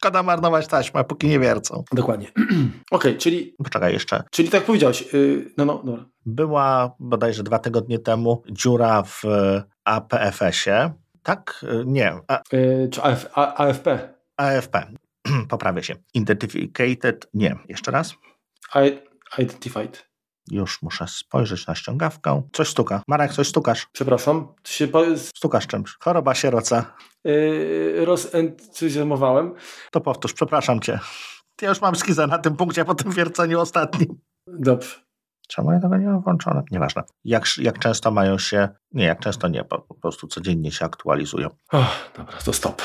Szkoda marnować taśmę, póki nie wiercą. Dokładnie. Okej, okay, czyli... Poczekaj jeszcze. Czyli tak powiedziałeś, yy, no, no, no. Była bodajże dwa tygodnie temu dziura w APFS-ie, tak? Y, nie. A... Yy, czy AF, A, AFP? AFP. Poprawię się. Identified, nie. Jeszcze raz. I, identified. Już muszę spojrzeć na ściągawkę. Coś stuka. Marek, coś stukasz. Przepraszam. Się po... Stukasz czymś. Choroba sieroca. Yy, rozentuzjazmowałem. To powtórz, przepraszam cię. Ja już mam skizę na tym punkcie po tym wierceniu ostatnim. Dobrze. Czemu ja tego nie mam włączone? Nieważne. Jak, jak często mają się... Nie, jak często nie, po, po prostu codziennie się aktualizują. Oh, dobra, to stop.